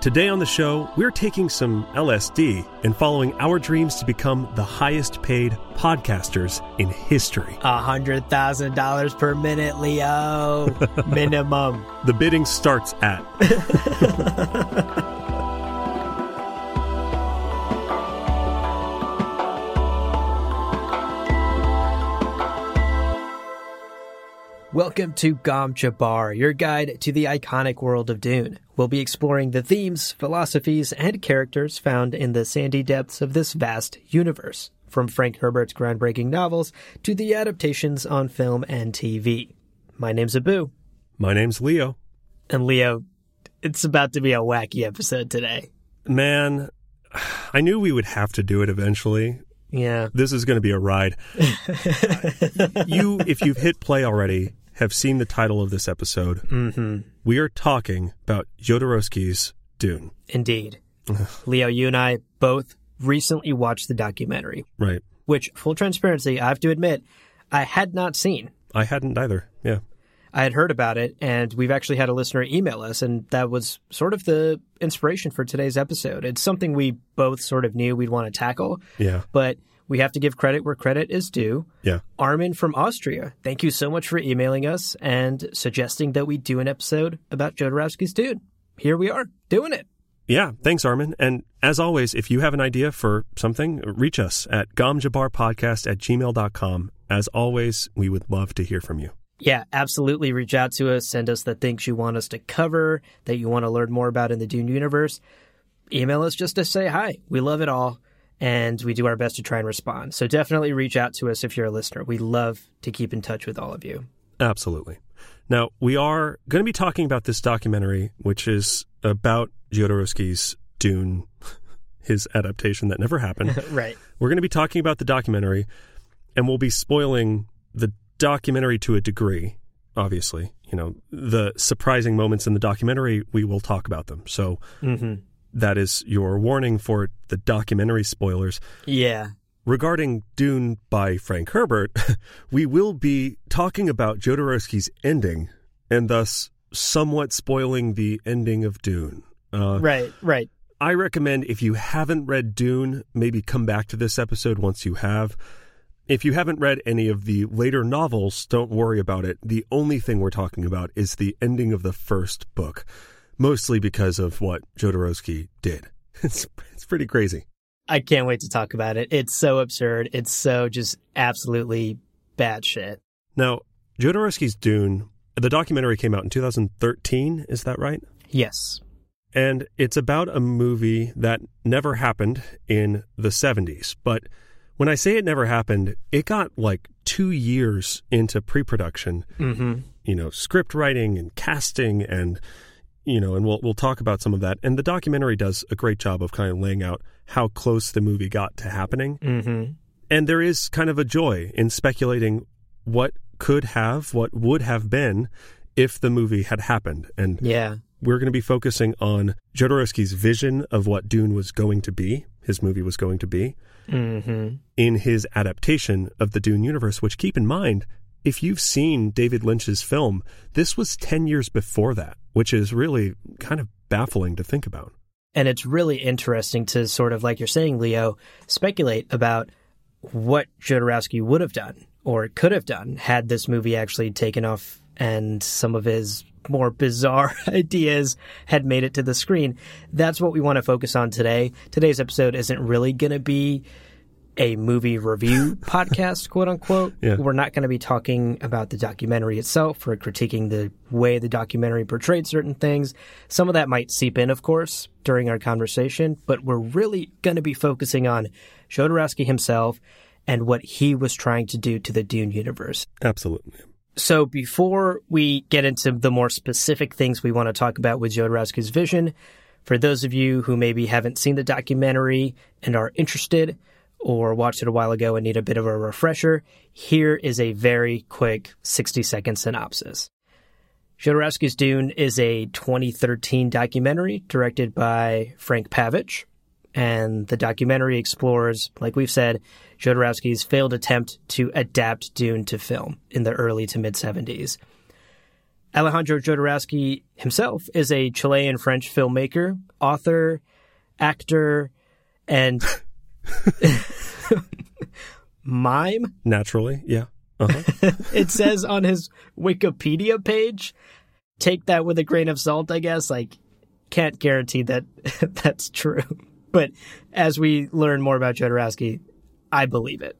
Today on the show, we're taking some LSD and following our dreams to become the highest paid podcasters in history. A hundred thousand dollars per minute, Leo. Minimum. The bidding starts at. Welcome to Gom Jabbar, your guide to the iconic world of Dune. We'll be exploring the themes, philosophies, and characters found in the sandy depths of this vast universe, from Frank Herbert's groundbreaking novels to the adaptations on film and TV. My name's Abu. My name's Leo. And Leo, it's about to be a wacky episode today. Man, I knew we would have to do it eventually. Yeah. This is going to be a ride. you, if you've hit play already, have seen the title of this episode. Mm-hmm. We are talking about Jodorowsky's Dune. Indeed. Leo, you and I both recently watched the documentary, Right. which, full transparency, I have to admit, I had not seen. I hadn't either. Yeah. I had heard about it, and we've actually had a listener email us, and that was sort of the inspiration for today's episode. It's something we both sort of knew we'd want to tackle, Yeah. but we have to give credit where credit is due. Yeah. Armin from Austria, thank you so much for emailing us and suggesting that we do an episode about Jodorowsky's Dune. Here we are, doing it. Yeah, thanks, Armin. And as always, if you have an idea for something, reach us at gomjabarpodcast at gmail.com. As always, we would love to hear from you. Yeah, absolutely. Reach out to us. Send us the things you want us to cover, that you want to learn more about in the Dune universe. Email us just to say hi. We love it all, and we do our best to try and respond. So definitely reach out to us if you're a listener. We love to keep in touch with all of you. Absolutely. Now, we are going to be talking about this documentary, which is about Jodorowsky's Dune, his adaptation that never happened. right. We're going to be talking about the documentary, and we'll be spoiling the documentary to a degree, obviously. You know, the surprising moments in the documentary, we will talk about them. So hmm that is your warning for the documentary spoilers. Yeah. Regarding Dune by Frank Herbert, we will be talking about Jodorowsky's ending and thus somewhat spoiling the ending of Dune. Uh, Right. Right. I recommend if you haven't read Dune, maybe come back to this episode once you have. If you haven't read any of the later novels, don't worry about it. The only thing we're talking about is the ending of the first book, mostly because of what Jodorowsky did. It's, it's pretty crazy. I can't wait to talk about it. It's so absurd. It's so just absolutely bad shit. Now, Jodorowsky's Dune, the documentary came out in 2013, is that right? Yes. And it's about a movie that never happened in the 70s. But when I say it never happened, it got like two years into pre production, hmm you know, script writing and casting and, you know, and we'll, we'll talk about some of that. And the documentary does a great job of kind of laying out how close the movie got to happening. hmm And there is kind of a joy in speculating what could have, what would have been if the movie had happened. And Yeah. we're going to be focusing on Jodorowsky's vision of what Dune was going to be, his movie was going to be, hmm in his adaptation of the Dune universe, which keep in mind, if you've seen David Lynch's film, this was 10 years before that, which is really kind of baffling to think about. And it's really interesting to sort of, like you're saying, Leo, speculate about what Jodorowsky would have done or could have done had this movie actually taken off and some of his more bizarre ideas had made it to the screen. That's what we want to focus on today. Today's episode isn't really going to be a movie review podcast, quote unquote. Yeah. We're not going to be talking about the documentary itself or critiquing the way the documentary portrayed certain things. Some of that might seep in, of course, during our conversation, but we're really going to be focusing on Jodorowsky himself and what he was trying to do to the Dune universe. Absolutely. So before we get into the more specific things we want to talk about with Jodorowsky's vision, for those of you who maybe haven't seen the documentary and are interested or watched it a while ago and need a bit of a refresher, here is a very quick 60 second synopsis. Jodorowsky's Dune is a 2013 documentary directed by Frank Pavich. And the documentary explores, like we've said, Jodorowsky's failed attempt to adapt Dune to film in the early to mid 70s. Alejandro Jodorowsky himself is a Chilean French filmmaker, author, actor, and mime. Naturally, yeah. Uh-huh. it says on his Wikipedia page. Take that with a grain of salt, I guess. Like, can't guarantee that that's true. But as we learn more about Jodorowsky, I believe it.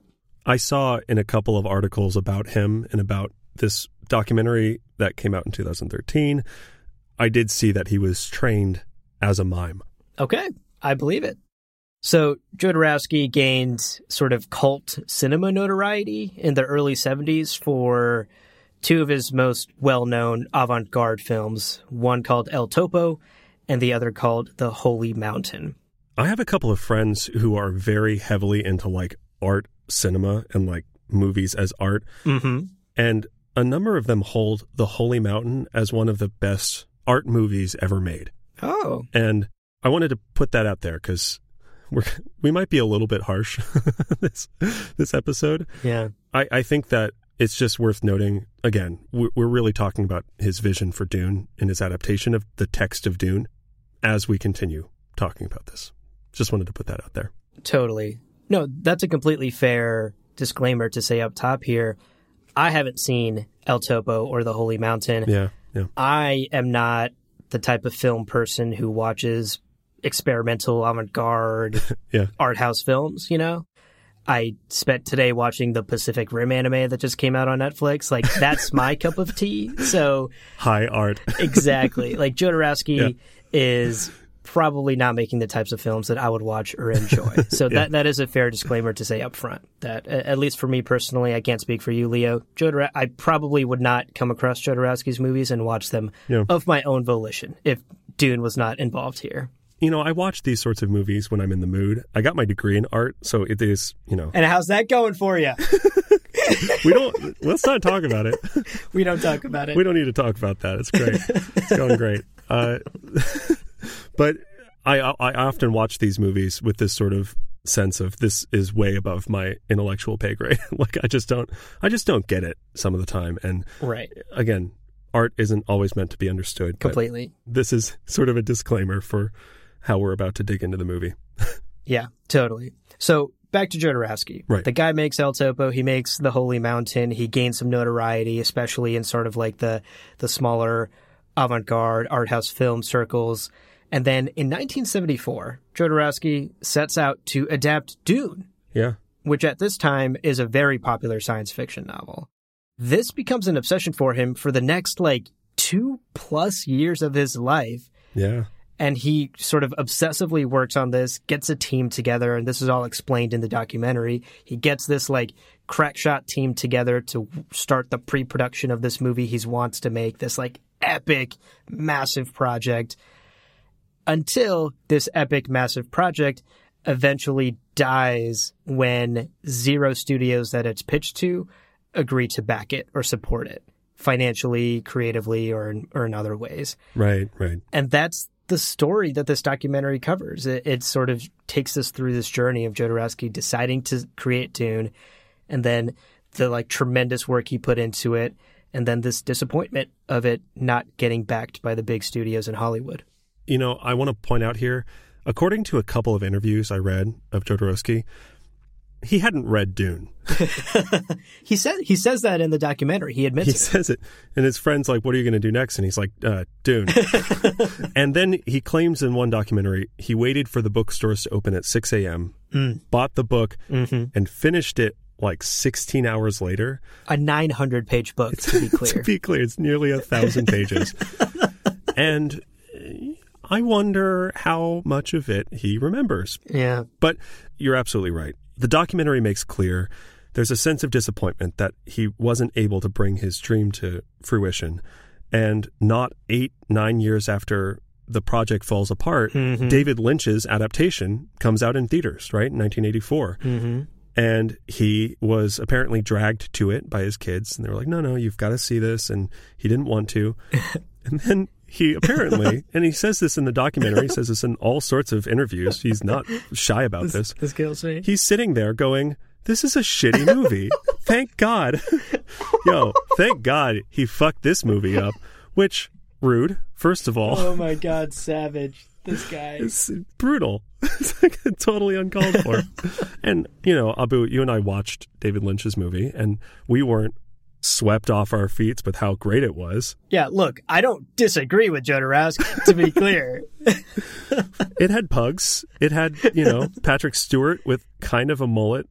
I saw in a couple of articles about him and about this documentary that came out in 2013, I did see that he was trained as a mime. Okay, I believe it. So Jodorowsky gained sort of cult cinema notoriety in the early 70s for two of his most well-known avant-garde films, one called El Topo and the other called The Holy Mountain. I have a couple of friends who are very heavily into like art cinema and like movies as art. Mm-hmm. And a number of them hold The Holy Mountain as one of the best art movies ever made. Oh. And I wanted to put that out there because we're we might be a little bit harsh this this episode. Yeah. I, I think that it's just worth noting again, we're, we're really talking about his vision for Dune and his adaptation of the text of Dune as we continue talking about this. Just wanted to put that out there. Totally. No, that's a completely fair disclaimer to say up top here. I haven't seen El Topo or The Holy Mountain. Yeah. Yeah. I am not the type of film person who watches experimental avant-garde Yeah. art house films, you know? I spent today watching the Pacific Rim anime that just came out on Netflix. Like that's my cup of tea. So High art. exactly. Like Jodorowsky is probably not making the types of films that I would watch or enjoy. So that that is a fair disclaimer to say up front. That at least for me personally, I can't speak for you, Leo. Jodor- I probably would not come across Jodorowsky's movies and watch them Yeah. of my own volition if Dune was not involved here. you know, I watch these sorts of movies when I'm in the mood. I got my degree in art, so it is, you know, And how's that going for you? we don't, let's not talk about it. we don't talk about it. We don't need to talk about that. It's great. It's going great. Uh, but I, I often watch these movies with this sort of sense of this is way above my intellectual pay grade. like I just don't, I just don't get it some of the time. And right. again, art isn't always meant to be understood. Completely. This is sort of a disclaimer for how we're about to dig into the movie. Yeah, totally. So back to Jodorowsky. Right. The guy makes El Topo. He makes The Holy Mountain. He gains some notoriety, especially in sort of like the the smaller avant-garde art house film circles. And then in 1974, Jodorowsky sets out to adapt Dune, Yeah. which at this time is a very popular science fiction novel. This becomes an obsession for him for the next like two plus years of his life Yeah. and he sort of obsessively works on this, gets a team together, and this is all explained in the documentary. He gets this like crackshot team together to start the pre-production of this movie he wants to make, this like epic, massive project. Until this epic, massive project eventually dies when zero studios that it's pitched to agree to back it or support it financially, creatively, or in, or in other ways Right. Right. and that's the story that this documentary covers. It, it sort of takes us through this journey of Jodorowsky deciding to create Dune, and then the like tremendous work he put into it, and then this disappointment of it not getting backed by the big studios in Hollywood. You know, I want to point out here, according to a couple of interviews I read of Jodorowsky, he hadn't read Dune. He said he says that in the documentary. He admits He it. says it, and his friend's like, "What are you going to do next?" And he's like, uh, "Dune." and then he claims in one documentary he waited for the bookstores to open at 6 a.m., bought the book, and finished it like 16 hours later. a 900 page book to be clear. to be clear, it's nearly a thousand pages. and I wonder how much of it he remembers. yeah. But you're absolutely right. The documentary makes clear there's a sense of disappointment that he wasn't able to bring his dream to fruition. And not eight, nine years after the project falls apart, Mhm. David Lynch's adaptation comes out in theaters, right, in 1984. Mm-hmm. And he was apparently dragged to it by his kids. And they were like, no, no, you've got to see this. And he didn't want to. and then he apparently, and he says this in the documentary, he says this in all sorts of interviews. He's not shy about this. This kills me. He's sitting there going, this is a shitty movie. thank God. Yo, thank God he fucked this movie up, which, rude, first of all. Oh my god, savage. This guy. It's brutal. It's like totally uncalled for. and, you know, Abu, you and I watched David Lynch's movie, and we weren't swept off our feet with how great it was. Yeah, look, I don't disagree with Jodorowsky, to be clear. It had pugs. It had, you know, Patrick Stewart with kind of a mullet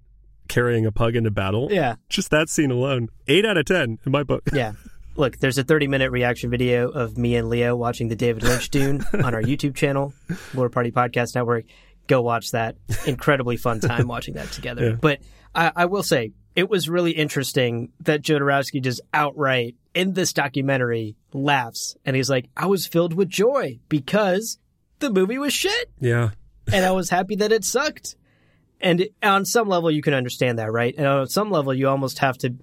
carrying a pug into battle. Yeah. Just that scene alone. Eight out of 10 in my book. Yeah. Look, there's a 30 minute reaction video of me and Leo watching the David Lynch Dune on our YouTube channel, Lore Party Podcast Network. Go watch that. Incredibly fun time watching that together. Yeah. But I, I will say, it was really interesting that Jodorowsky just outright in this documentary laughs and he's like, I was filled with joy because the movie was shit Yeah. and I was happy that it sucked. And on some level, you can understand that, right? And on some level, you almost have to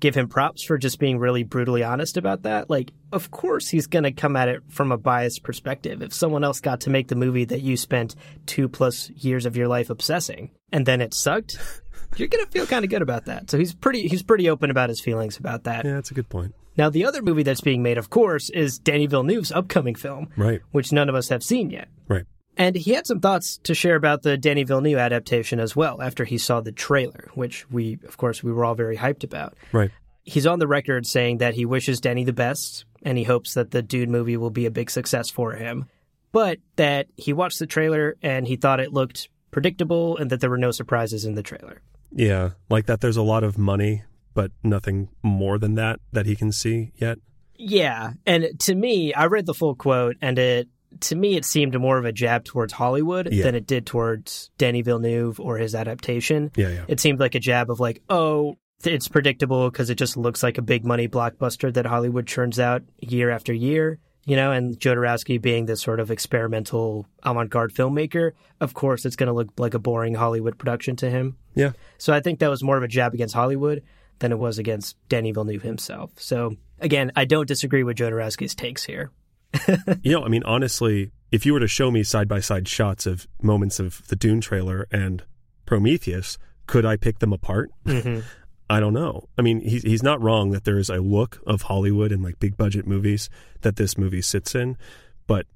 give him props for just being really brutally honest about that. Like, of course, he's going to come at it from a biased perspective. If someone else got to make the movie that you spent two plus years of your life obsessing, and then it sucked, you're going to feel kind of good about that. So he's pretty he's pretty open about his feelings about that. Yeah, that's a good point. Now, the other movie that's being made, of course, is Denis Villeneuve's upcoming film, Right. which none of us have seen yet. Right. And he had some thoughts to share about the Denis Villeneuve adaptation as well after he saw the trailer, which we, of course, we were all very hyped about. Right. He's on the record saying that he wishes Denis the best and he hopes that the Dune movie will be a big success for him, but that he watched the trailer and he thought it looked predictable and that there were no surprises in the trailer. Yeah. Like that there's a lot of money, but nothing more than that that he can see yet. Yeah, and to me, I read the full quote, and it to me it seemed more of a jab towards Hollywood Yeah. than it did towards Denis Villeneuve or his adaptation. Yeah, yeah. It seemed like a jab of like, oh, it's predictable because it just looks like a big money blockbuster that Hollywood churns out year after year. You know, and Jodorowsky being this sort of experimental avant-garde filmmaker, of course, it's going to look like a boring Hollywood production to him. Yeah. So I think that was more of a jab against Hollywood than it was against Denis Villeneuve himself. So again, I don't disagree with Jodorowsky's takes here. You know, I mean, honestly, if you were to show me side by side shots of moments of the Dune trailer and Prometheus, could I pick them apart? Mm-hmm. I don't know. I mean, he's he's not wrong that there is a look of Hollywood and like big budget movies that this movie sits in, but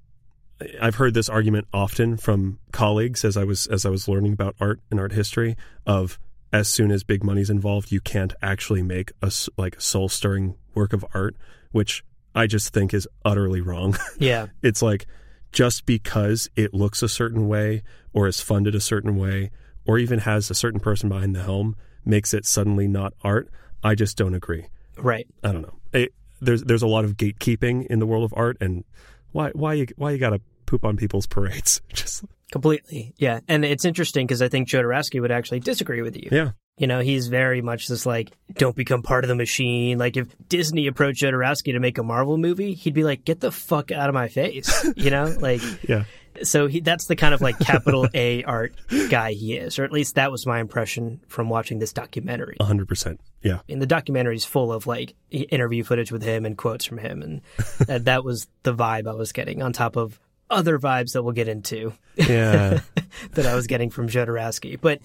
I've heard this argument often from colleagues as I was as I was learning about art and art history of as soon as big money's involved, you can't actually make a like soul stirring work of art, which I just think is utterly wrong. Yeah. it's like just because it looks a certain way or is funded a certain way or even has a certain person behind the helm makes it suddenly not art. I just don't agree. Right. I don't know. It, there's there's a lot of gatekeeping in the world of art, and why why you why you gotta poop on people's parades? Just Completely. Yeah. And it's interesting because I think Jodorowsky would actually disagree with you. yeah, You know, he's very much this like, don't become part of the machine. Like, if Disney approached Jodorowsky to make a Marvel movie, he'd be like, get the fuck out of my face. You know, like, yeah, so he, that's the kind of like capital A art guy he is, or at least that was my impression from watching this documentary. hundred percent. Yeah, And the documentary is full of like interview footage with him and quotes from him, and that, that was the vibe I was getting on top of other vibes that we'll get into yeah, that I was getting from Jodorowsky. But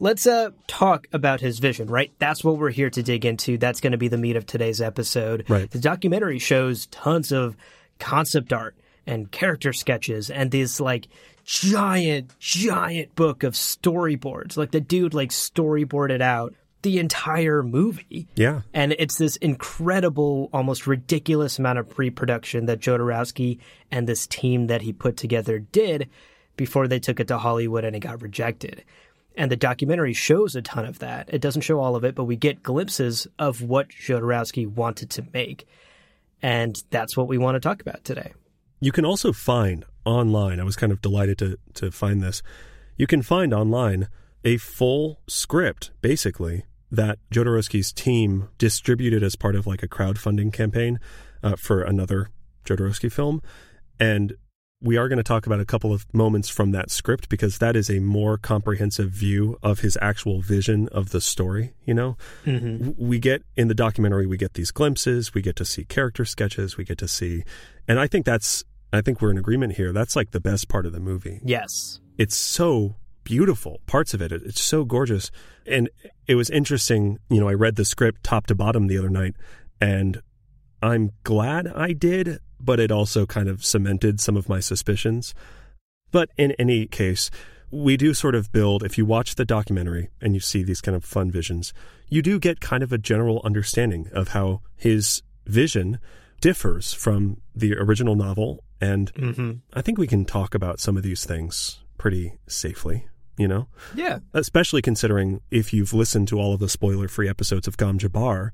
let's uh, talk about his vision, right? That's what we're here to dig into. That's going to be the meat of today's episode. Right. The documentary shows tons of concept art and character sketches and this like giant, giant book of storyboards. Like the dude like storyboarded out the entire movie. yeah. And it's this incredible, almost ridiculous amount of pre production that Jodorowsky and this team that he put together did before they took it to Hollywood and it got rejected. And the documentary shows a ton of that. It doesn't show all of it, but we get glimpses of what Jodorowsky wanted to make. And that's what we want to talk about today. You can also find online. I was kind of delighted to to find this. You can find online a full script, basically, that Jodorowsky's team distributed as part of like a crowdfunding campaign uh, for another Jodorowsky film. And we are going to talk about a couple of moments from that script because that is a more comprehensive view of his actual vision of the story. You know, mm-hmm. we get in the documentary, we get these glimpses, we get to see character sketches, we get to see, and I think that's, I think we're in agreement here. That's like the best part of the movie. Yes. It's so beautiful parts of it. It's so gorgeous. And it was interesting. You know, I read the script top to bottom the other night and I'm glad I did but it also kind of cemented some of my suspicions. But in any case, we do sort of build, if you watch the documentary and you see these kind of fun visions, you do get kind of a general understanding of how his vision differs from the original novel. And mm-hmm. I think we can talk about some of these things pretty safely, you know? Yeah. Especially considering if you've listened to all of the spoiler free episodes of Gom Jabbar,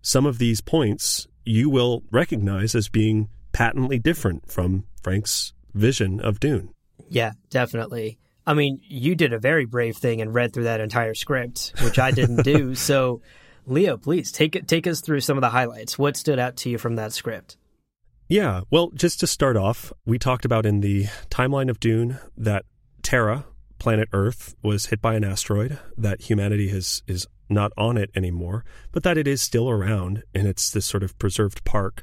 some of these points you will recognize as being patently different from Frank's vision of Dune. Yeah, definitely. I mean, you did a very brave thing and read through that entire script, which I didn't do. So, Leo, please take take us through some of the highlights. What stood out to you from that script? Yeah, well, just to start off, we talked about in the timeline of Dune that Terra, planet Earth, was hit by an asteroid, that humanity has is not on it anymore, but that it is still around and it's this sort of preserved park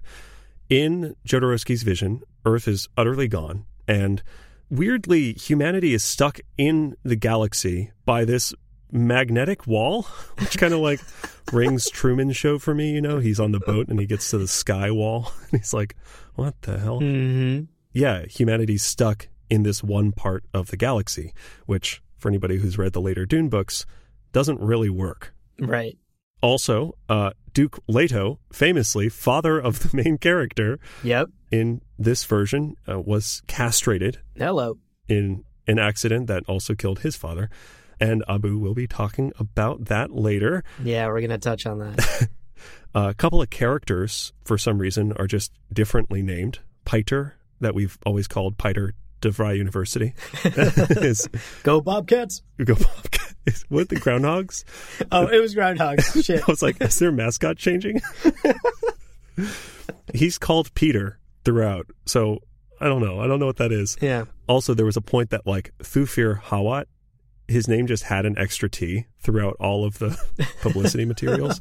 in Jodorowsky's vision, Earth is utterly gone, and weirdly, humanity is stuck in the galaxy by this magnetic wall, which kind of like rings Truman Show for me. You know, he's on the boat and he gets to the sky wall, and he's like, "What the hell?" Mm-hmm. Yeah, humanity's stuck in this one part of the galaxy, which, for anybody who's read the later Dune books, doesn't really work. Right. Also, uh, Duke Leto, famously father of the main character, yep, in this version, uh, was castrated. Hello. In an accident that also killed his father, and Abu will be talking about that later. Yeah, we're gonna touch on that. a couple of characters, for some reason, are just differently named. Piter, that we've always called Piter DeVry University. is, go Bobcats! Go Bobcats! What, the Groundhogs? oh, it was Groundhogs. Shit. I was like, is their mascot changing? He's called Peter throughout. So I don't know. I don't know what that is. Yeah. Also, there was a point that like Thufir Hawat, his name just had an extra T throughout all of the publicity materials.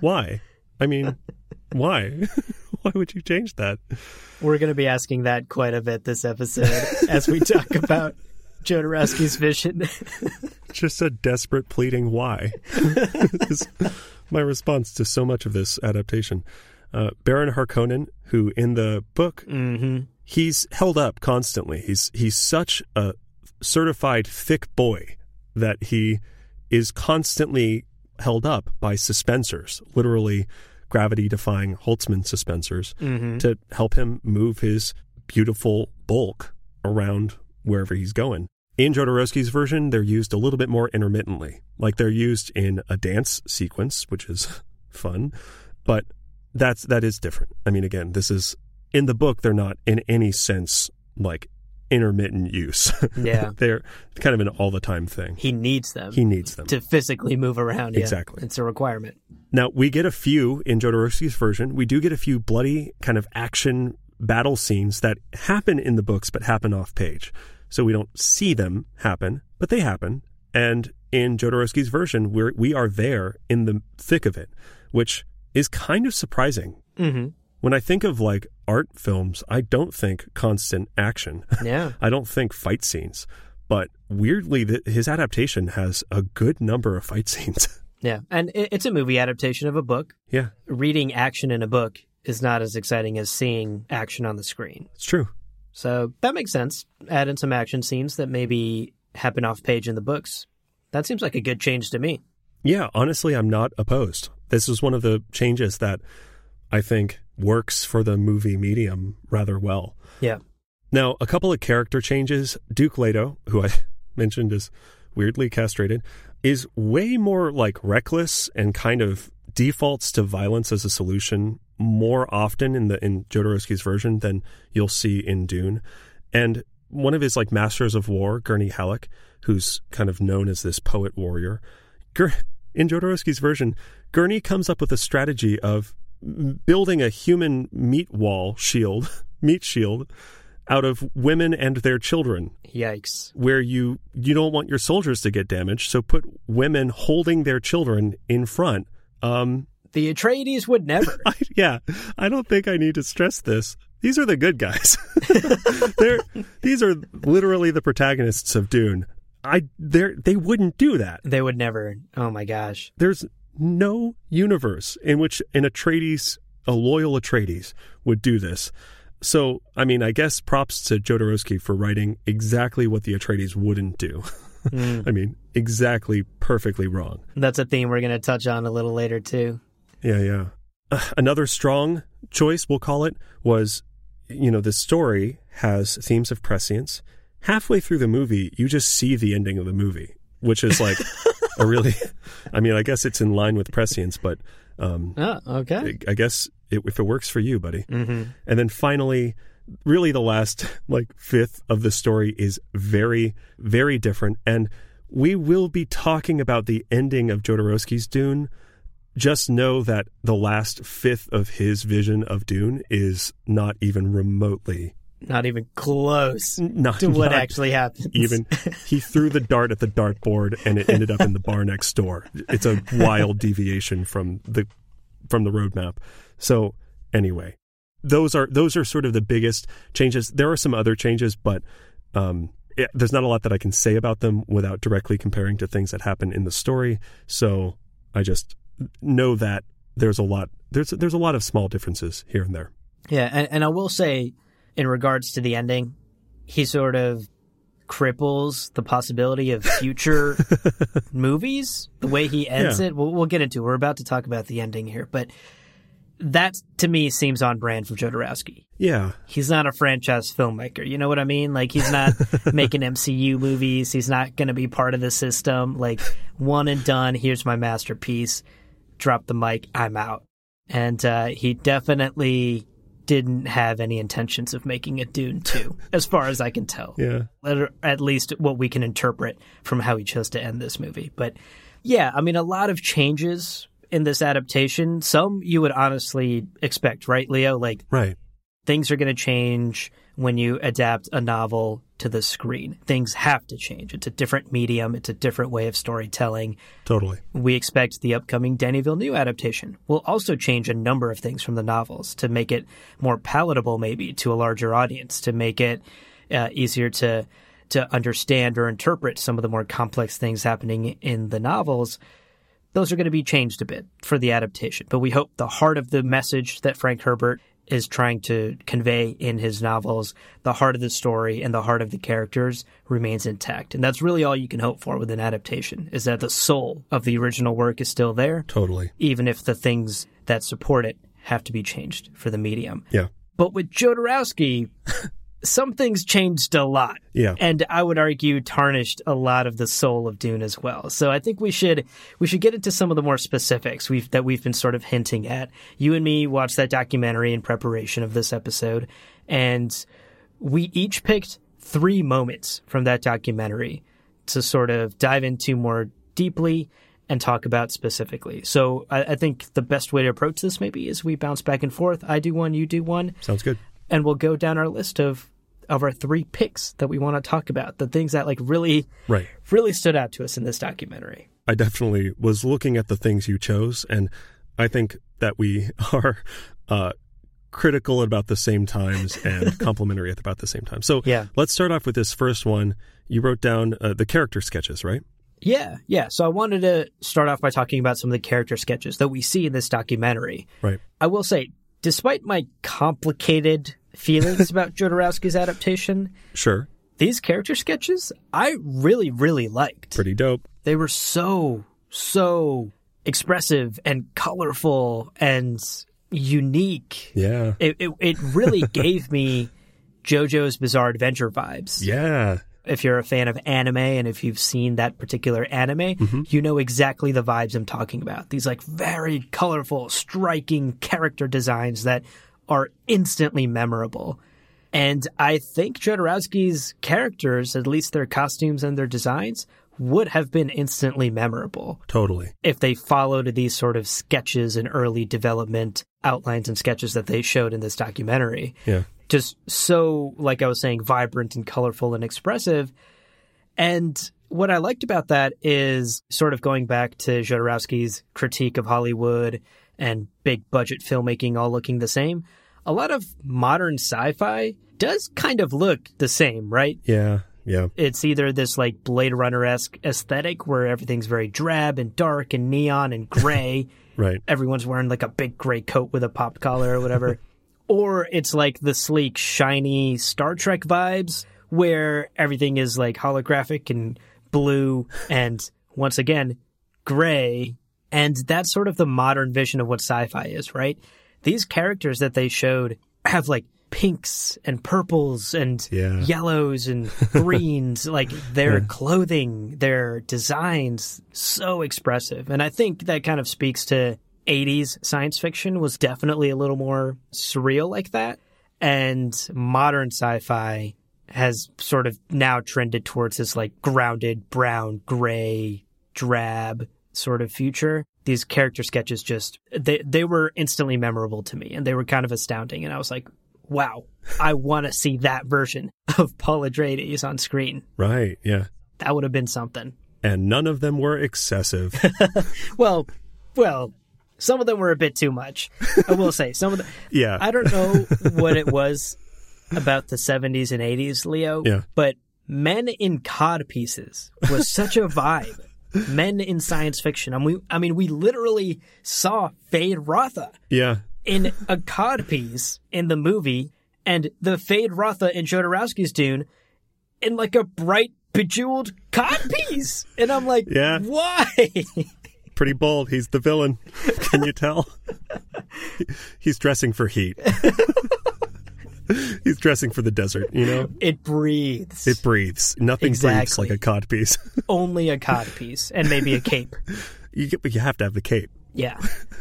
Why? I mean, why? why would you change that? We're going to be asking that quite a bit this episode as we talk about Jodorowsky's vision. Just a desperate pleading why. is my response to so much of this adaptation. Uh, Baron Harkonnen, who in the book, mm-hmm. he's held up constantly. He's he's such a certified thick boy that he is constantly held up by suspensors, literally gravity defying Holtzman suspensors mm-hmm. to help him move his beautiful bulk around wherever he's going. In Jodorowsky's version, they're used a little bit more intermittently. Like they're used in a dance sequence, which is fun, but that's that is different. I mean, again, this is in the book. They're not in any sense like intermittent use. Yeah. They're kind of an all the time thing. He needs them. He needs them. To physically move around. Exactly. Yeah. It's a requirement. Now, we get a few in Jodorowsky's version. We do get a few bloody kind of action battle scenes that happen in the books but happen off page. So we don't see them happen, but they happen. And in Jodorowsky's version, we're, we are there in the thick of it, which is kind of surprising. Mm-hmm. When I think of like art films, I don't think constant action. Yeah. I don't think fight scenes. But weirdly, the, his adaptation has a good number of fight scenes. Yeah. And it's a movie adaptation of a book. Yeah. Reading action in a book is not as exciting as seeing action on the screen. It's true. So that makes sense. Add in some action scenes that maybe happen off page in the books. That seems like a good change to me. Yeah, honestly, I'm not opposed. This is one of the changes that I think works for the movie medium rather well. Yeah. Now, a couple of character changes. Duke Leto, who I mentioned is weirdly castrated, is way more like reckless and kind of defaults to violence as a solution more often in the in Jodorowsky's version than you'll see in Dune. And one of his like masters of war, Gurney Halleck, who's kind of known as this poet warrior, in Jodorowsky's version, Gurney comes up with a strategy of building a human meat wall shield, meat shield, out of women and their children. Yikes. Where you you don't want your soldiers to get damaged, so put women holding their children in front. Um, the Atreides would never. I, yeah, I don't think I need to stress this. These are the good guys. They're these are literally the protagonists of Dune. I they they wouldn't do that. They would never. Oh my gosh. There's no universe in which an Atreides, a loyal Atreides, would do this. So, I mean, I guess props to Jodorowsky for writing exactly what the Atreides wouldn't do. Mm. I mean, exactly perfectly wrong. That's a theme we're going to touch on a little later, too. Yeah, yeah. Uh, another strong choice, we'll call it, was you know, the story has themes of prescience. Halfway through the movie, you just see the ending of the movie, which is like a really, I mean, I guess it's in line with prescience, but um, oh, okay. I guess it, if it works for you, buddy. Mm-hmm. And then finally, really the last like fifth of the story is very, very different. And we will be talking about the ending of Jodorowsky's Dune just know that the last fifth of his vision of Dune is not even remotely not even close not, to what actually happened. Even he threw the dart at the dartboard and it ended up in the bar next door. It's a wild deviation from the from the roadmap. So anyway, those are those are sort of the biggest changes. There are some other changes, but um, it, there's not a lot that I can say about them without directly comparing to things that happen in the story. So I just know that there's a lot there's there's a lot of small differences here and there. Yeah, and, and I will say, in regards to the ending, he sort of cripples the possibility of future movies. The way he ends yeah. it, we'll, we'll get into. It. We're about to talk about the ending here, but that to me seems on brand for Jodorowsky. Yeah. He's not a franchise filmmaker. You know what I mean? Like he's not making MCU movies. He's not going to be part of the system. Like one and done. Here's my masterpiece drop the mic, I'm out. And uh, he definitely didn't have any intentions of making a Dune 2, as far as I can tell. Yeah. At least what we can interpret from how he chose to end this movie. But yeah, I mean, a lot of changes in this adaptation. Some you would honestly expect, right, Leo? Like, right. things are going to change when you adapt a novel to the screen. Things have to change. It's a different medium, it's a different way of storytelling. Totally. We expect the upcoming Denis Villeneuve adaptation will also change a number of things from the novels to make it more palatable, maybe, to a larger audience, to make it uh, easier to to understand or interpret some of the more complex things happening in the novels those are going to be changed a bit for the adaptation. But we hope the heart of the message that Frank Herbert is trying to convey in his novels, the heart of the story and the heart of the characters remains intact. And that's really all you can hope for with an adaptation is that the soul of the original work is still there. Totally. Even if the things that support it have to be changed for the medium. Yeah. But with Jodorowsky, some things changed a lot. Yeah. And I would argue tarnished a lot of the soul of Dune as well. So I think we should we should get into some of the more specifics we've that we've been sort of hinting at. You and me watched that documentary in preparation of this episode, and we each picked three moments from that documentary to sort of dive into more deeply and talk about specifically. So I, I, think the best way to approach this maybe is we bounce back and forth. I do one, you do one. Sounds good. And we'll go down our list of of our three picks that we want to talk about, the things that like really, right. really stood out to us in this documentary. I definitely was looking at the things you chose, and I think that we are uh, critical at about the same times and complimentary at about the same time. So yeah. let's start off with this first one. You wrote down uh, the character sketches, right? Yeah, yeah. So I wanted to start off by talking about some of the character sketches that we see in this documentary. Right. I will say, despite my complicated feelings about Jodorowsky's adaptation. Sure. These character sketches, I really, really liked. Pretty dope. They were so, so expressive and colorful and unique. Yeah. It, it, it really gave me JoJo's Bizarre Adventure vibes. Yeah. If you're a fan of anime and if you've seen that particular anime, mm-hmm. you know exactly the vibes I'm talking about. These like very colorful, striking character designs that are instantly memorable. And I think Jodorowsky's characters, at least their costumes and their designs, would have been instantly memorable Totally. if they followed these sort of sketches and early development outlines and sketches that they showed in this documentary. Yeah. Just so, like I was saying, vibrant and colorful and expressive. And what I liked about that is sort of going back to Jodorowsky's critique of Hollywood and big budget filmmaking all looking the same. A lot of modern sci fi does kind of look the same, right? Yeah. Yeah. it's either this like Blade Runner esque aesthetic where everything's very drab and dark and neon and gray. Right. Everyone's wearing like a big gray coat with a popped collar or whatever. or it's like the sleek, shiny Star Trek vibes where everything is like holographic and blue and once again, gray. And that's sort of the modern vision of what sci fi is, right? These characters that they showed have like pinks and purples and Yeah. yellows and greens, like their clothing, their designs, so expressive. And I think that kind of speaks to 80s science fiction was definitely a little more surreal like that. And modern sci fi has sort of now trended towards this like grounded brown, gray, drab sort of future. These character sketches just they they were instantly memorable to me and they were kind of astounding and I was like, wow, I want to see that version of Paul Atreides on screen. Right. Yeah. That would have been something. And none of them were excessive. Well, well, some of them were a bit too much. I will say some of the yeah. I don't know what it was about the 70s and 80s, Leo. Yeah. But men in cod pieces was such a vibe. Men in science fiction. I mean, we, I mean, we literally saw Feyd-Rautha yeah. in a cod piece in the movie, and the Feyd-Rautha in Jodorowsky's Dune in like a bright, bejeweled cod piece. And I'm like, Yeah. why? Pretty bold. He's the villain. Can you tell? He's dressing for heat. He's dressing for the desert, you know? it breathes. It breathes. Nothing breathes like a cod piece. Only a cod piece and maybe a cape. you, get, but you have to have the cape. Yeah.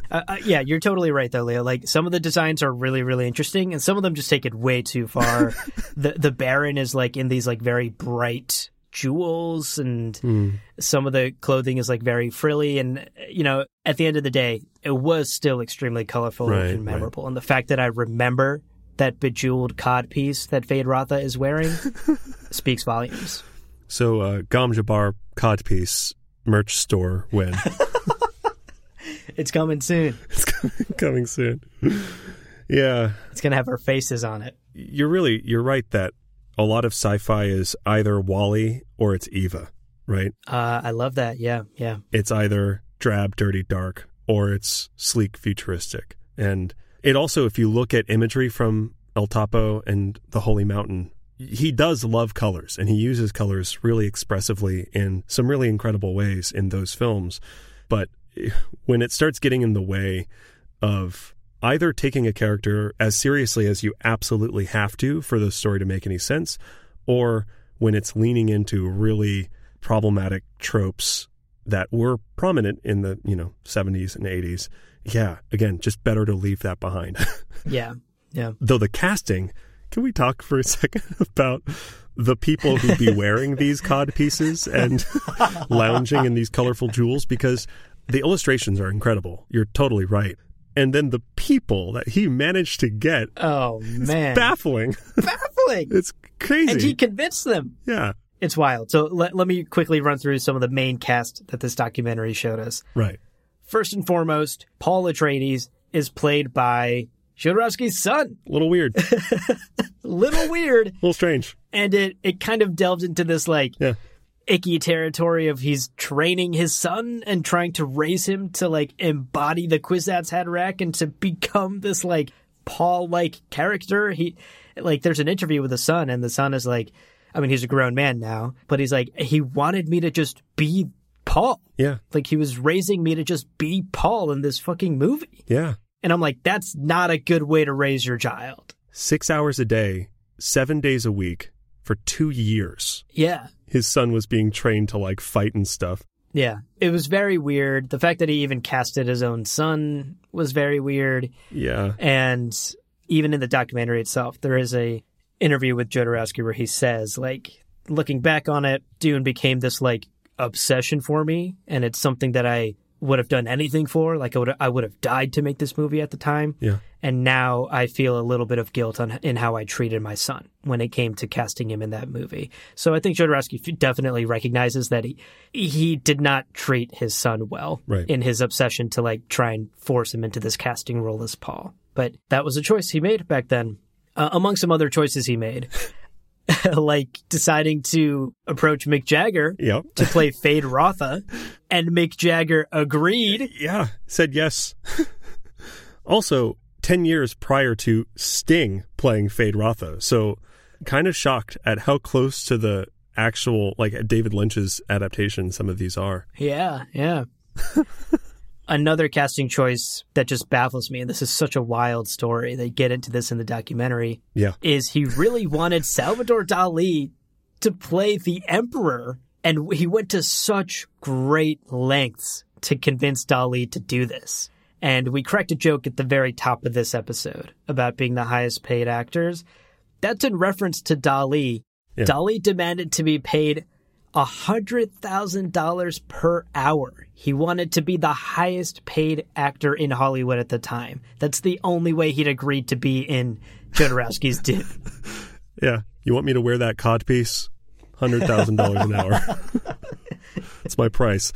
Uh, uh, yeah, you're totally right though, Leo. Like some of the designs are really, really interesting, and some of them just take it way too far. the the Baron is like in these like very bright jewels, and Hmm. some of the clothing is like very frilly. And you know, at the end of the day, it was still extremely colorful Right, and memorable. And the fact that I remember that bejeweled cod piece that Feyd-Rautha is wearing speaks volumes. So, uh, Gom Jabbar cod piece merch store win. It's coming soon. it's coming soon. Yeah. It's gonna have our faces on it. You're really, you're right that a lot of sci fi is either WALL-E or it's Eva, right? Uh, I love that. Yeah, yeah. it's either drab, dirty, dark, or it's sleek, futuristic. And it also, if you look at imagery from El Topo and the Holy Mountain, he does love colors and he uses colors really expressively in some really incredible ways in those films. But when it starts getting in the way of either taking a character as seriously as you absolutely have to for the story to make any sense, or when it's leaning into really problematic tropes that were prominent in the you know 70s and 80s yeah again just better to leave that behind Yeah, yeah. though the casting can we talk for a second about the people who'd be wearing these cod pieces and lounging in these colorful jewels because the illustrations are incredible you're totally right and then the people that he managed to get Oh man, baffling baffling. it's crazy and he convinced them. yeah It's wild. So let, let me quickly run through some of the main cast that this documentary showed us. right First and foremost, Paul Atreides is played by Jodorowsky's son. a little weird a Little weird, A little strange and it it kind of delved into this like yeah icky territory of he's training his son and trying to raise him to like embody the Kwisatz Haderach and to become this like Paul like character. He like there's an interview with the son and the son is like I mean he's a grown man now, but he's like he wanted me to just be Paul. yeah Like he was raising me to just be Paul in this fucking movie. yeah And I'm like that's not a good way to raise your child. six hours a day, seven days a week for two years. Yeah. His son was being trained to like fight and stuff. Yeah. It was very weird. The fact that he even casted his own son was very weird. Yeah. And even in the documentary itself, there is a interview with Jodorowsky where he says, like, looking back on it, Dune became this like obsession for me, and it's something that I would have done anything for. Like I would, I would have died to make this movie at the time. Yeah. And now I feel a little bit of guilt on in how I treated my son when it came to casting him in that movie. So I think Jodorowsky definitely recognizes that he he did not treat his son well Right. in his obsession to like try and force him into this casting role as Paul. But that was a choice he made back then, uh, among some other choices he made, like deciding to approach Mick Jagger Yep. to play Feyd-Rautha, and Mick Jagger agreed. Yeah, said yes. also, 10 years prior to Sting playing Feyd-Rautha. So, kind of shocked at how close to the actual, like David Lynch's adaptation some of these are. Yeah, yeah. Another casting choice that just baffles me, and this is such a wild story. They get into this in the documentary. Yeah. Is he really wanted Salvador Dali to play the Emperor, and he went to such great lengths to convince Dali to do this. And we cracked a joke at the very top of this episode about being the highest paid actors. That's in reference to Dali. Yeah. Dali demanded to be paid $100,000 per hour. He wanted to be the highest paid actor in Hollywood at the time. That's the only way he'd agreed to be in Jodorowsky's Dune. Yeah. You want me to wear that cod piece? $100,000 an hour. That's my price.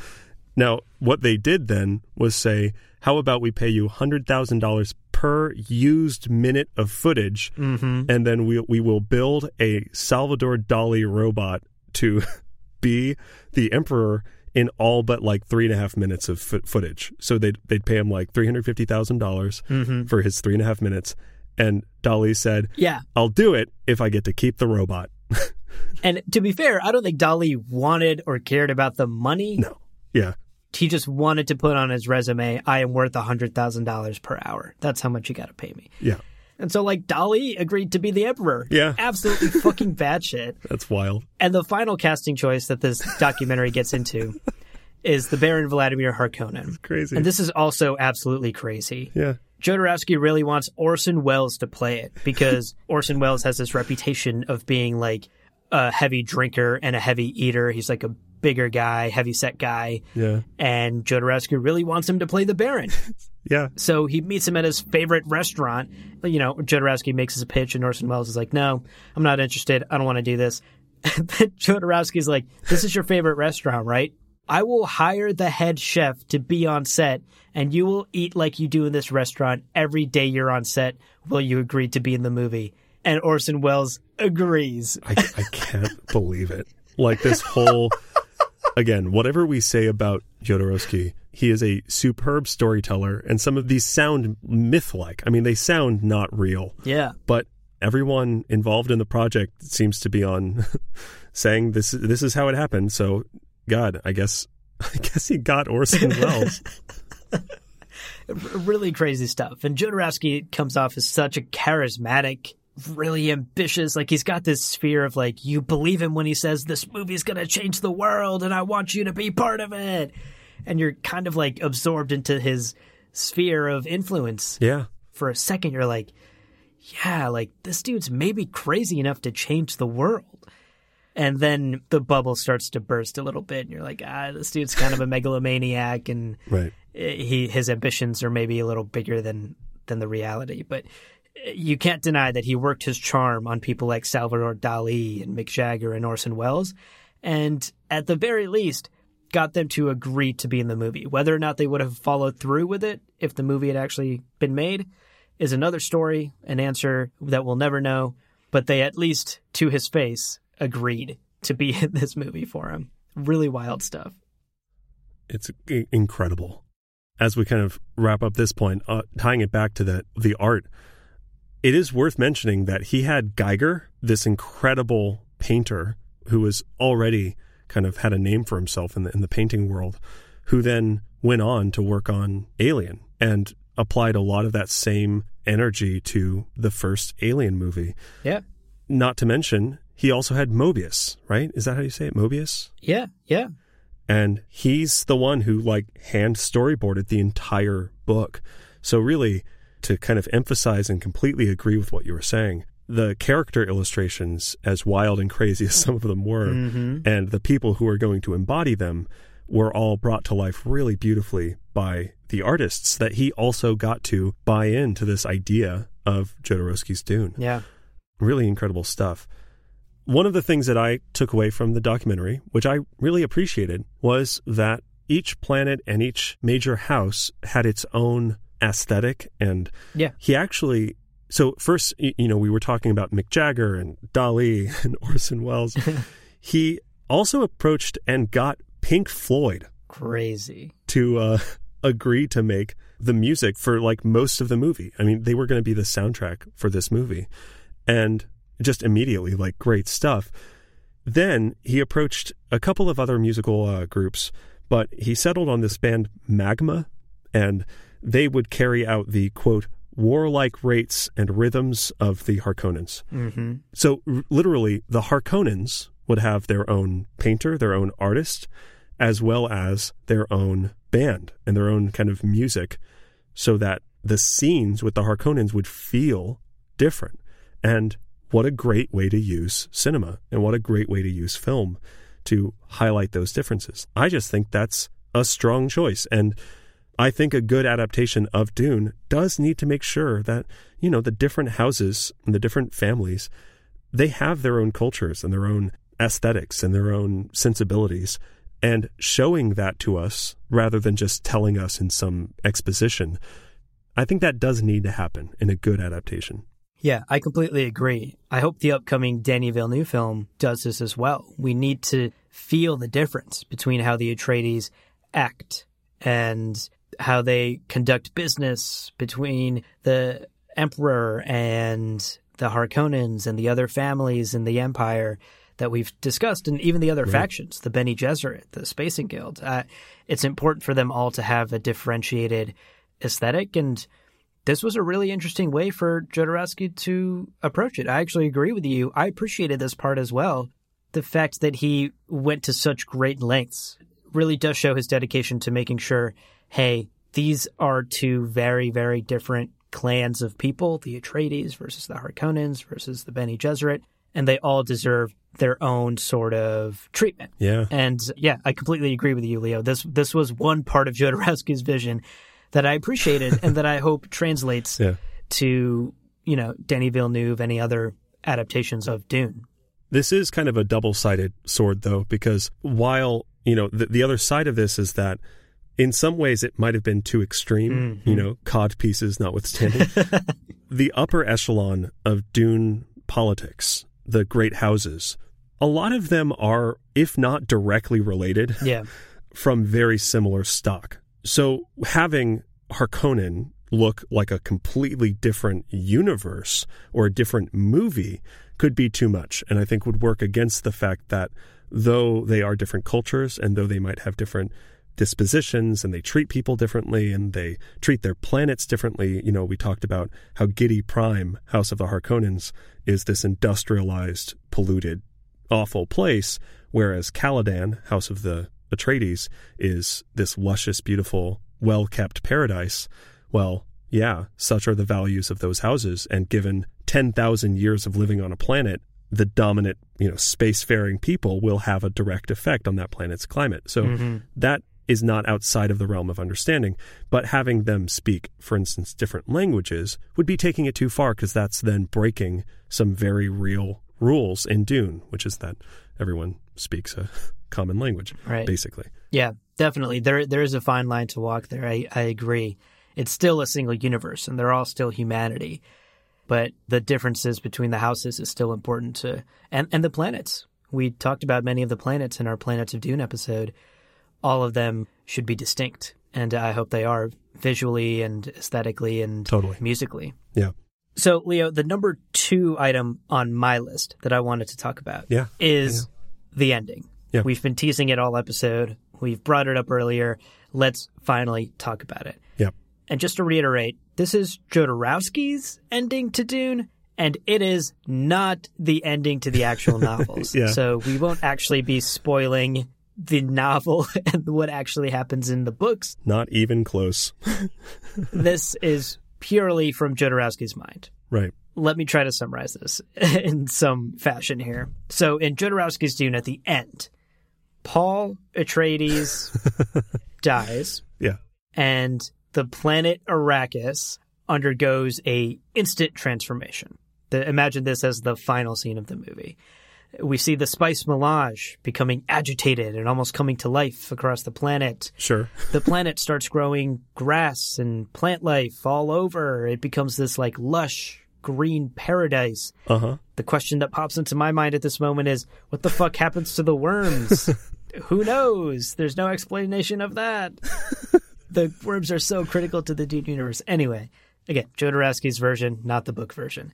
Now, what they did then was say, how about we pay you $100,000 per used minute of footage, mm-hmm. and then we, we will build a Salvador Dali robot to be the emperor in all but like three and a half minutes of fo- footage. So they'd, they'd pay him like $350,000 mm-hmm. for his three and a half minutes. And Dolly said, Yeah. I'll do it if I get to keep the robot. And to be fair, I don't think Dolly wanted or cared about the money. No. Yeah. He just wanted to put on his resume, I am worth $100,000 per hour. That's how much you got to pay me. Yeah. And so, like, Dali agreed to be the emperor. Yeah. Absolutely fucking bad shit. That's wild. And the final casting choice that this documentary gets into is the Baron Vladimir Harkonnen. Crazy. And this is also absolutely crazy. yeah. Jodorowsky really wants Orson Welles to play it because Orson Welles has this reputation of being like a heavy drinker and a heavy eater. He's like a bigger guy, heavy set guy. Yeah. And Jodorowsky really wants him to play the Baron. Yeah. So he meets him at his favorite restaurant. You know, Jodorowsky makes his pitch, and Orson Welles is like, "No, I'm not interested. I don't want to do this." And then Jodorowsky's like, "This is your favorite restaurant, right? I will hire the head chef to be on set, and you will eat like you do in this restaurant every day you're on set. Will you agree to be in the movie?" And Orson Welles agrees. I, I can't believe it. Like this whole, again, whatever we say about Jodorowsky, he is a superb storyteller, and some of these sound myth like. I mean, they sound not real, Yeah. but everyone involved in the project seems to be on saying this. This is how it happened. So, God, I guess, I guess he got Orson Welles. really crazy stuff. And Jodorowsky comes off as such a charismatic, really ambitious. Like he's got this sphere of like, you believe him when he says this movie's going to change the world and I want you to be part of it. And you're kind of like absorbed into his sphere of influence. yeah, For a second, you're like, yeah, like this dude's maybe crazy enough to change the world. And then the bubble starts to burst a little bit, and you're like, ah, this dude's kind of a megalomaniac, and right. he his ambitions are maybe a little bigger than than the reality, but you can't deny that he worked his charm on people like Salvador Dali and Mick Jagger and Orson Welles, and at the very least got them to agree to be in the movie. Whether or not they would have followed through with it if the movie had actually been made is another story, an answer that we'll never know, but they at least to his face agreed to be in this movie for him. Really wild stuff. it's incredible. As we kind of wrap up this point, uh, tying it back to the the art, it is worth mentioning that he had Giger, this incredible painter who was already kind of had a name for himself in the in the painting world, who then went on to work on Alien and applied a lot of that same energy to the first Alien movie. Yeah. Not to mention, he also had Moebius, right? Is that how you say it? Moebius? Yeah, yeah. and he's the one who like hand storyboarded the entire book. So really to kind of emphasize and completely agree with what you were saying, the character illustrations, as wild and crazy as some of them were, Mm-hmm. and the people who are going to embody them were all brought to life really beautifully by the artists that he also got to buy into this idea of Jodorowsky's Dune. Yeah. Really incredible stuff. One of the things that I took away from the documentary, which I really appreciated, was that each planet and each major house had its own aesthetic. And Yeah. he actually, so first, you know, we were talking about Mick Jagger and Dali and Orson Welles. he also approached and got Pink Floyd Crazy. to uh, agree to make the music for like most of the movie. I mean, they were going to be the soundtrack for this movie, and just immediately like great stuff. Then he approached a couple of other musical uh, groups, but he settled on this band Magma, and they would carry out the quote warlike rates and rhythms of the Harkonnens. Mm-hmm. So r- literally, the Harkonnens would have their own painter, their own artist, as well as their own band and their own kind of music, so that the scenes with the Harkonnens would feel different. And what a great way to use cinema, and what a great way to use film to highlight those differences. I just think that's a strong choice, and I think a good adaptation of Dune does need to make sure that, you know, the different houses and the different families, they have their own cultures and their own aesthetics and their own sensibilities. And showing that to us rather than just telling us in some exposition, I think that does need to happen in a good adaptation. Yeah, I completely agree. I hope the upcoming Denis Villeneuve film does this as well. We need to feel the difference between how the Atreides act and how they conduct business between the Emperor and the Harkonnens and the other families in the Empire that we've discussed, and even the other factions, the Bene Gesserit, the Spacing Guild. Uh, it's important for them all to have a differentiated aesthetic and this was a really interesting way for Jodorowsky to approach it. I actually agree with you. I appreciated this part as well. The fact that he went to such great lengths really does show his dedication to making sure, hey, these are two very, very different clans of people, the Atreides versus the Harkonnens versus the Bene Gesserit, and they all deserve their own sort of treatment. Yeah. And yeah, I completely agree with you, Leo. This this was one part of Jodorowsky's vision that I appreciated and that I hope translates Yeah. to, you know, Denis Villeneuve, any other adaptations of Dune. This is kind of a double sided sword, though, because while, you know, the, the other side of this is that in some ways it might have been too extreme, mm-hmm. you know, cod pieces notwithstanding. the upper echelon of Dune politics, the great houses, a lot of them are, if not directly related, Yeah. from very similar stock. So having Harkonnen look like a completely different universe or a different movie could be too much, and I think would work against the fact that though they are different cultures and though they might have different dispositions and they treat people differently and they treat their planets differently. You know, we talked about how Giedi Prime, House of the Harkonnens, is this industrialized, polluted, awful place, whereas Caladan, House of the Atreides, is this luscious, beautiful, well kept paradise. Well, yeah, such are the values of those houses, and given 10,000 years of living on a planet, the dominant, you know, spacefaring people will have a direct effect on that planet's climate. So mm-hmm. that is not outside of the realm of understanding. But having them speak, for instance, different languages would be taking it too far because that's then breaking some very real rules in Dune, which is that everyone speaks a common language, Right. basically. Yeah, definitely. There there is a fine line to walk there. I, I agree. It's still a single universe and they're all still humanity. But the differences between the houses is still important to and, and the planets. We talked about many of the planets in our Planets of Dune episode. All of them should be distinct. And I hope they are visually and aesthetically and Totally. musically. Yeah. So, Leo, the number two item on my list that I wanted to talk about Yeah. is the ending. Yeah. We've been teasing it all episode. We've brought it up earlier. Let's finally talk about it. Yeah. And just to reiterate, this is Jodorowsky's ending to Dune, and it is not the ending to the actual novels. Yeah. So we won't actually be spoiling the novel and what actually happens in the books. Not even close. this is purely from Jodorowsky's mind. right. let me try to summarize this in some fashion here. So in Jodorowsky's Dune, at the end, Paul Atreides dies, Yeah. and the planet Arrakis undergoes a instant transformation. The, imagine this as the final scene of the movie. We see the spice melange becoming agitated and almost coming to life across the planet. Sure. The planet starts growing grass and plant life all over. It becomes this like lush green paradise. Uh huh. The question that pops into my mind at this moment is what the fuck happens to the worms? Who knows? There's no explanation of that. the worms are so critical to the Dune universe. Anyway, again, Jodorowsky's version, not the book version.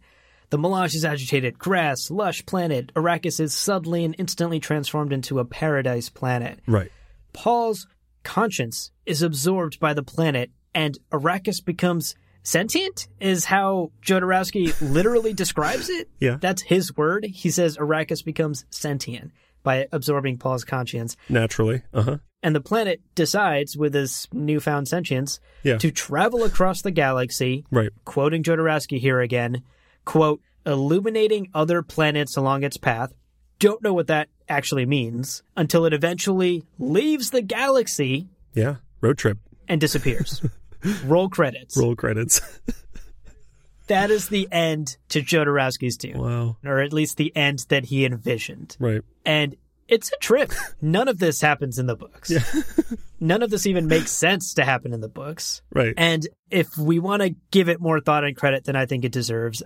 The melange is agitated, grass, lush planet. Arrakis is suddenly and instantly transformed into a paradise planet. Right. Paul's conscience is absorbed by the planet, and Arrakis becomes sentient, is how Jodorowsky literally describes it. Yeah. That's his word. He says Arrakis becomes sentient by absorbing Paul's conscience. Naturally. Uh huh. And the planet decides, with this newfound sentience, Yeah. to travel across the galaxy, Right. quoting Jodorowsky here again, quote, illuminating other planets along its path. Don't know what that actually means until it eventually leaves the galaxy Yeah. Road trip. and disappears. Roll credits. Roll credits. That is the end to Jodorowsky's Dune, wow. or at least the end that he envisioned. Right. And it's a trip. None of this happens in the books. None of this even makes sense to happen in the books. Right. And if we want to give it more thought and credit than I think it deserves,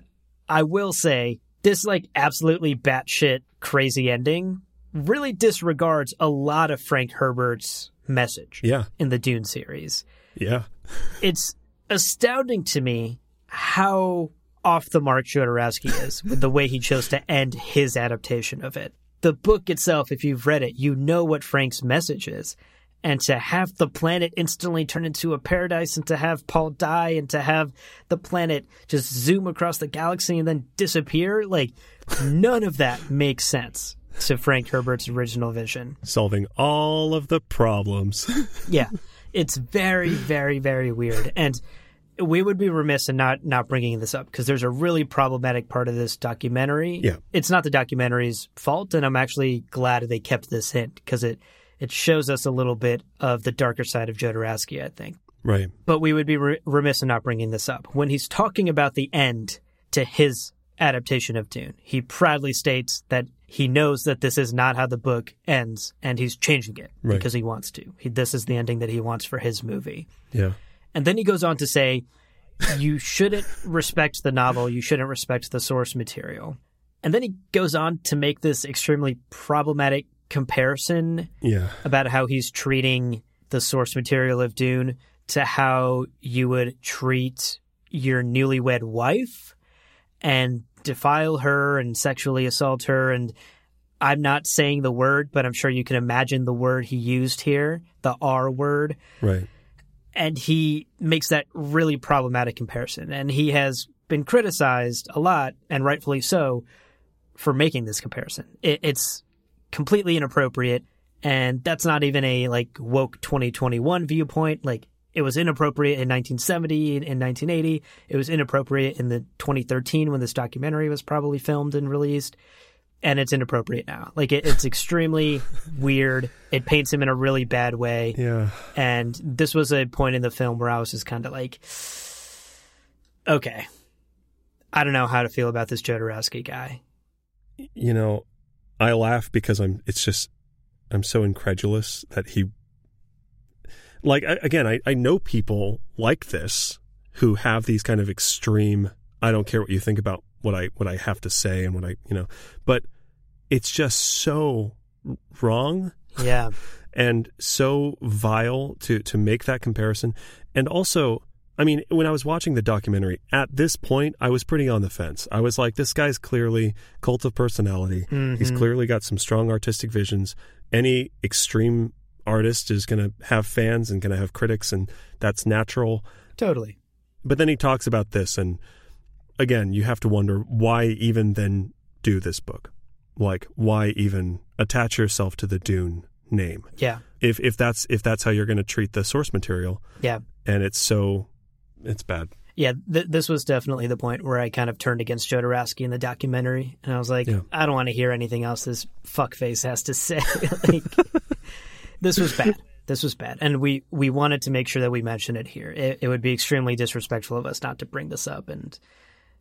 I will say this like absolutely batshit crazy ending really disregards a lot of Frank Herbert's message yeah. in the Dune series. Yeah. It's astounding to me how off the mark Jodorowsky is with the way he chose to end his adaptation of it. The book itself, if you've read it, you know what Frank's message is. And to have the planet instantly turn into a paradise and to have Paul die and to have the planet just zoom across the galaxy and then disappear, like none of that makes sense to Frank Herbert's original vision. Solving all of the problems. Yeah. It's very, very, very weird. And we would be remiss in not, not bringing this up because there's a really problematic part of this documentary. Yeah. It's not the documentary's fault. And I'm actually glad they kept this hint because it, it shows us a little bit of the darker side of Jodorowsky, I think. right. But we would be re- remiss in not bringing this up. When he's talking about the end to his adaptation of Dune, he proudly states that he knows that this is not how the book ends and he's changing it Right. because he wants to. He, this is the ending that he wants for his movie. Yeah. And then he goes on to say, you shouldn't respect the novel, you shouldn't respect the source material. And then he goes on to make this extremely problematic comparison Yeah. about how he's treating the source material of Dune to how you would treat your newlywed wife and defile her and sexually assault her. And I'm not saying the word, but I'm sure you can imagine the word he used here, the R word. Right. And he makes that really problematic comparison. And he has been criticized a lot, and rightfully so, for making this comparison. It, it's completely inappropriate. And that's not even a like woke 2021 viewpoint. Like it was inappropriate in 1970 and 1980. It was inappropriate in the 2013 when this documentary was probably filmed and released. And it's inappropriate now. Like it, it's extremely weird. It paints him in a really bad way. Yeah. And this was a point in the film where I was just kind of like, okay, I don't know how to feel about this Jodorowsky guy. You know, I laugh because I'm. It's just I'm so incredulous that he. Like I, again, I, I know people like this who have these kind of extreme. I don't care what you think about what I what I have to say and what I you know, but it's just so wrong Yeah. and so vile to to make that comparison and also i mean when i was watching the documentary at this point i was pretty on the fence. I was like this guy's clearly cult of personality. He's mm-hmm. clearly got some strong artistic visions. Any extreme artist is going to have fans and going to have critics and that's natural. Totally. but then he talks about this and again you have to wonder why even then do this book? Like why even attach yourself to the dune name? Yeah. if if that's if that's how you're going to treat the source material. Yeah. and it's so it's bad Yeah, th- this was definitely the point where I kind of turned against Jodorowsky in the documentary, and I was like, Yeah. I don't want to hear anything else this fuckface has to say. like, this was bad. This was bad, and we we wanted to make sure that we mention it here. It, it would be extremely disrespectful of us not to bring this up and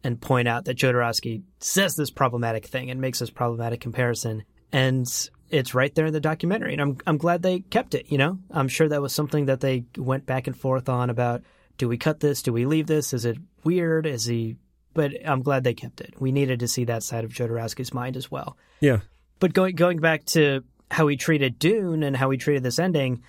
and point out that Jodorowsky says this problematic thing and makes this problematic comparison, and it's right there in the documentary. And I'm I'm glad they kept it. You know, I'm sure that was something that they went back and forth on about. Do we cut this? Do we leave this? Is it weird? Is he? But I'm glad they kept it. We needed to see that side of Jodorowsky's mind as well. Yeah. But going going back to how he treated Dune and how he treated this ending,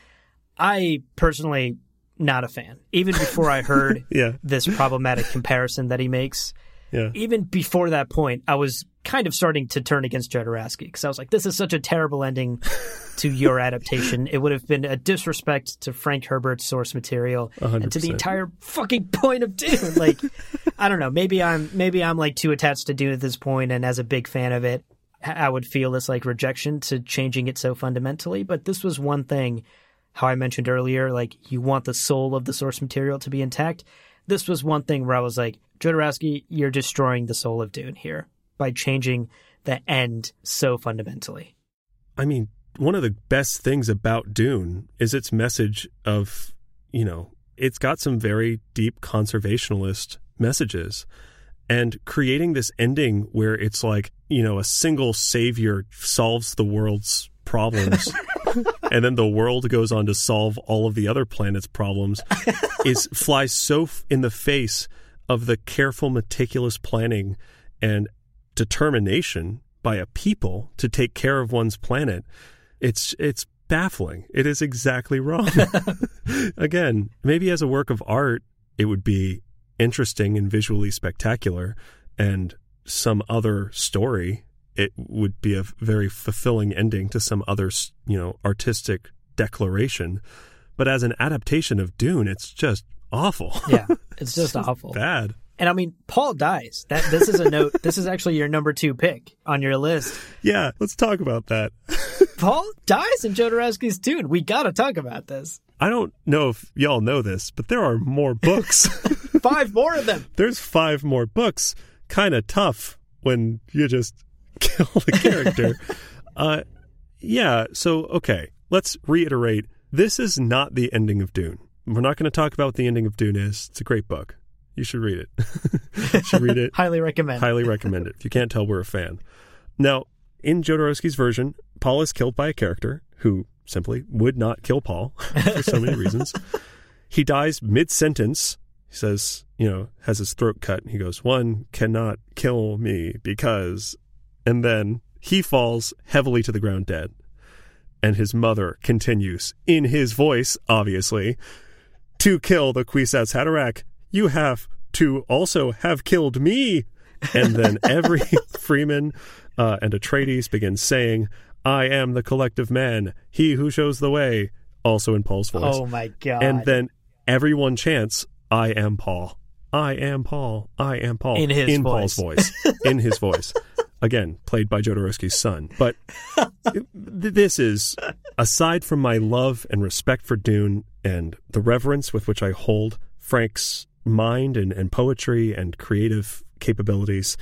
I personally not a fan. Even before I heard Yeah. this problematic comparison that he makes, Yeah. even before that point, I was kind of starting to turn against Jodorowsky because I was like, "This is such a terrible ending to your adaptation. It would have been a disrespect to Frank Herbert's source material and to the entire fucking point of Dune." Like, I don't know. Maybe I'm maybe I'm like too attached to Dune at this point, and as a big fan of it, I would feel this like rejection to changing it so fundamentally. But this was one thing, how I mentioned earlier, like you want the soul of the source material to be intact. This was one thing where I was like, Jodorowsky, you're destroying the soul of Dune here by changing the end so fundamentally. I mean, one of the best things about Dune is its message of, you know, it's got some very deep conservationalist messages. And creating this ending where it's like, you know, a single savior solves the world's problems and then the world goes on to solve all of the other planet's problems is flies so f- in the face of the careful meticulous planning and determination by a people to take care of one's planet it's it's baffling. It is exactly wrong. Again maybe as a work of art it would be interesting and visually spectacular and some other story it would be a very fulfilling ending to some other you know artistic declaration. But as an adaptation of dune it's just awful Yeah, it's just awful. bad And I mean, Paul dies. That this is a note. This is actually your number two pick on your list. yeah let's talk about that Paul dies in Jodorowsky's Dune. We got to talk about this. i don't know if y'all know this but there are more books Five more of them. there's five more books. Kind of tough when you just kill the character. uh, yeah. So okay, let's reiterate. This is not the ending of Dune. We're not going to talk about what the ending of Dune is. It's a great book. You should read it. you should read it. Highly recommend. Highly recommend it. If you can't tell, we're a fan. Now, in Jodorowsky's version, Paul is killed by a character who simply would not kill Paul for so many reasons. He dies mid sentence. He says, you know, has his throat cut. He goes, One cannot kill me because. And then he falls heavily to the ground dead. And his mother continues, in his voice, obviously, to kill the Kwisatz Haderach, you have to also have killed me. And then every Fremen uh, and Atreides begins saying, I am the collective man, he who shows the way, also in Paul's voice. Oh my god. and then everyone chants, I am Paul. I am Paul. I am Paul. In his in voice. Paul's voice. in his voice. Again, played by Jodorowsky's son. But th- this is, aside from my love and respect for Dune and the reverence with which I hold Frank's mind and, and poetry and creative capabilities,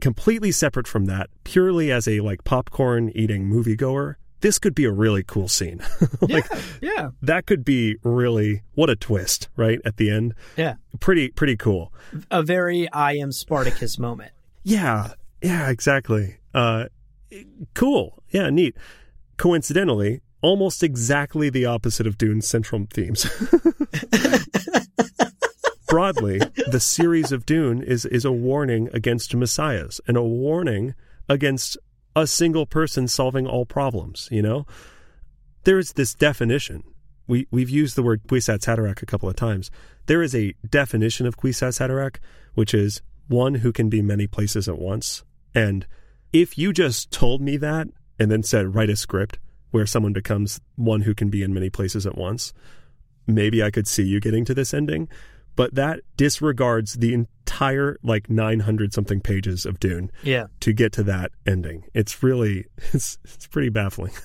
completely separate from that, purely as a like popcorn eating moviegoer, this could be a really cool scene. like yeah. that could be really what a twist, right? At the end. Yeah. Pretty pretty cool. A very I am Spartacus moment. Yeah. Yeah, exactly. Uh cool. Yeah, neat. Coincidentally, almost exactly the opposite of Dune's central themes. Broadly, the series of Dune is is a warning against messiahs and a warning against a single person solving all problems, you know? There's this definition. We we've used the word Kwisatz Haderach a couple of times. There is a definition of Kwisatz Haderach, which is one who can be many places at once. And if you just told me that and then said write a script where someone becomes one who can be in many places at once, maybe I could see you getting to this ending. But that disregards the entire like 900 something pages of Dune Yeah. to get to that ending. It's really it's it's pretty baffling.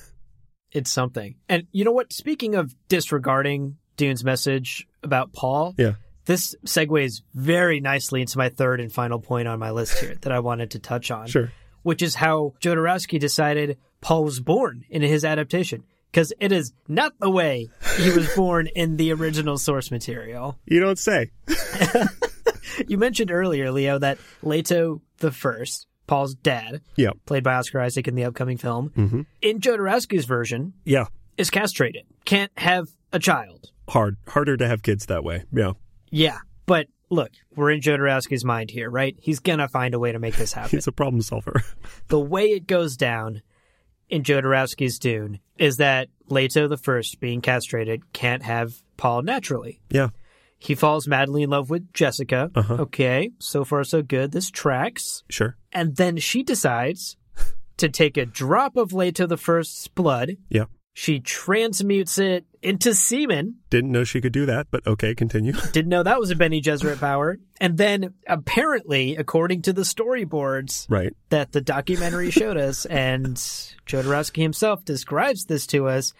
It's something. And you know what? Speaking of disregarding Dune's message about Paul, Yeah. This segues very nicely into my third and final point on my list here that I wanted to touch on. Sure. Which is how Jodorowsky decided Paul was born in his adaptation. Because it is not the way he was born in the original source material. You don't say. You mentioned earlier, Leo, that Leto the First, Paul's dad, Yeah. played by Oscar Isaac in the upcoming film, mm-hmm. in Jodorowsky's version, Yeah. is castrated. Can't have a child. Hard. Harder to have kids that way. Yeah. Yeah, but look, we're in Jodorowsky's mind here, right? He's gonna find a way to make this happen. He's a problem solver. the way it goes down in Jodorowsky's Dune is that Leto the First, being castrated, can't have Paul naturally. yeah. He falls madly in love with Jessica. Uh-huh. Okay, so far so good. This tracks. Sure. And then she decides to take a drop of Leto the First's blood. Yeah. She transmutes it into semen. Didn't know she could do that, but okay, continue. Didn't know that was a Bene Gesserit power. And then, apparently, according to the storyboards right. that the documentary showed us, and Jodorowsky himself describes this to us,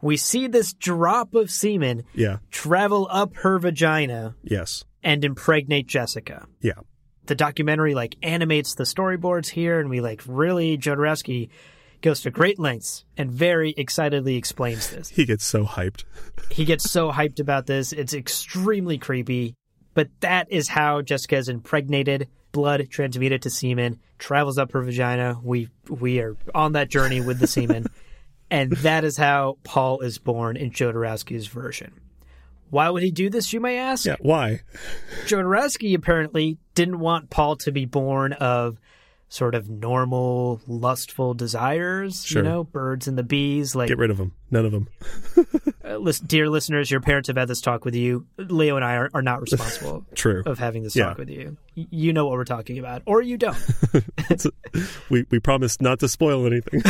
we see this drop of semen Yeah. travel up her vagina Yes. and impregnate Jessica. Yeah. the documentary like animates the storyboards here and we like really Jodorowsky goes to great lengths and very excitedly explains this. He gets so hyped. He gets so hyped about this. It's extremely creepy, but that is how Jessica is impregnated, blood transmuted to semen, travels up her vagina. We we are on that journey with the semen. and that is how Paul is born in Jodorowsky's version. Why would he do this, you may ask? Yeah. Why? Jodorowsky apparently didn't want Paul to be born of sort of normal, lustful desires. Sure. You know, birds and the bees. Like, Get rid of them None of them. uh, lis- dear listeners, your parents have had this talk with you. Leo and I are, are not responsible True. of having this Yeah. talk with you. You know what we're talking about, or you don't. We we promised not to spoil anything.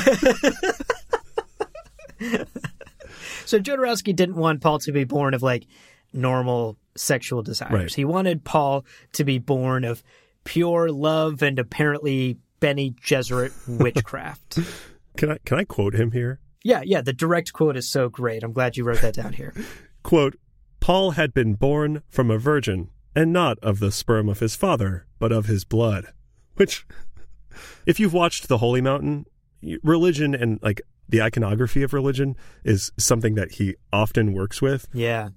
So Jodorowsky didn't want Paul to be born of like normal sexual desires. Right. He wanted Paul to be born of pure love and apparently Bene Gesserit witchcraft. Can I can I quote him here? Yeah, yeah, the direct quote is so great. I'm glad you wrote that down here. Quote, Paul had been born from a virgin, and not of the sperm of his father, but of his blood. Which, if you've watched The Holy Mountain, religion and like the iconography of religion is something that he often works with. Yeah.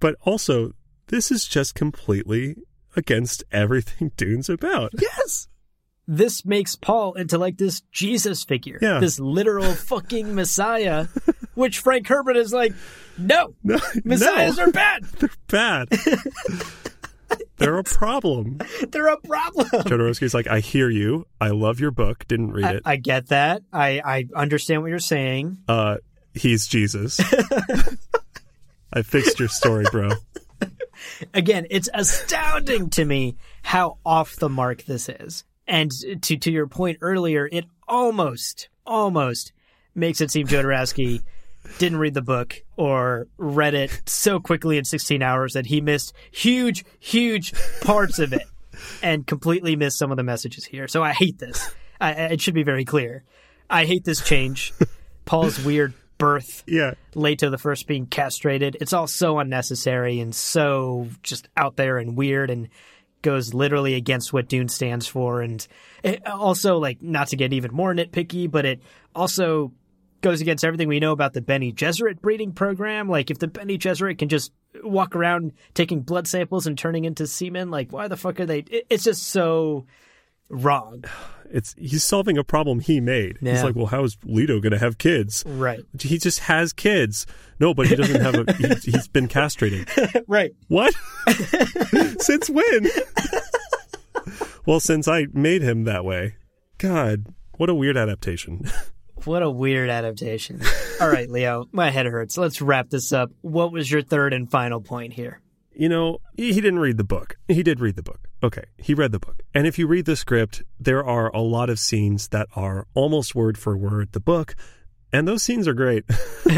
But also, this is just completely against everything Dune's about. Yes. This makes Paul into like this Jesus figure. Yeah. This literal fucking Messiah, which Frank Herbert is like, no, No, Messiahs no, are bad. they're bad. they're a problem. They're a problem. Jodorowsky's like, I hear you. I love your book. Didn't read I, it. I get that. I, I understand what you're saying. Uh, he's Jesus. I fixed your story, bro. Again, it's astounding to me how off the mark this is. And to to your point earlier, it almost, almost makes it seem Jodorowsky didn't read the book or read it so quickly in 16 hours that he missed huge, huge parts of it and completely missed some of the messages here. So I hate this. I, it should be very clear. I hate this change. Paul's weird birth Yeah. Leto the first being castrated. It's all so unnecessary and so just out there and weird and goes literally against what Dune stands for. And it also, like, not to get even more nitpicky, but it also goes against everything we know about the Bene Gesserit breeding program. Like, if the Bene Gesserit can just walk around taking blood samples and turning into semen, like, why the fuck are they? It's just so wrong. It's he's solving a problem he made. He's like, well, how is Leto going to have kids? Right. He just has kids. No, but he doesn't have a. He, he's been castrated. right. What? since when? well, since I made him that way. God, what a weird adaptation. What a weird adaptation. All right, Leo, my head hurts. Let's wrap this up. What was your third and final point here? You know, he he didn't read the book. He did read the book. Okay, he read the book. And if you read the script, there are a lot of scenes that are almost word for word the book. And those scenes are great.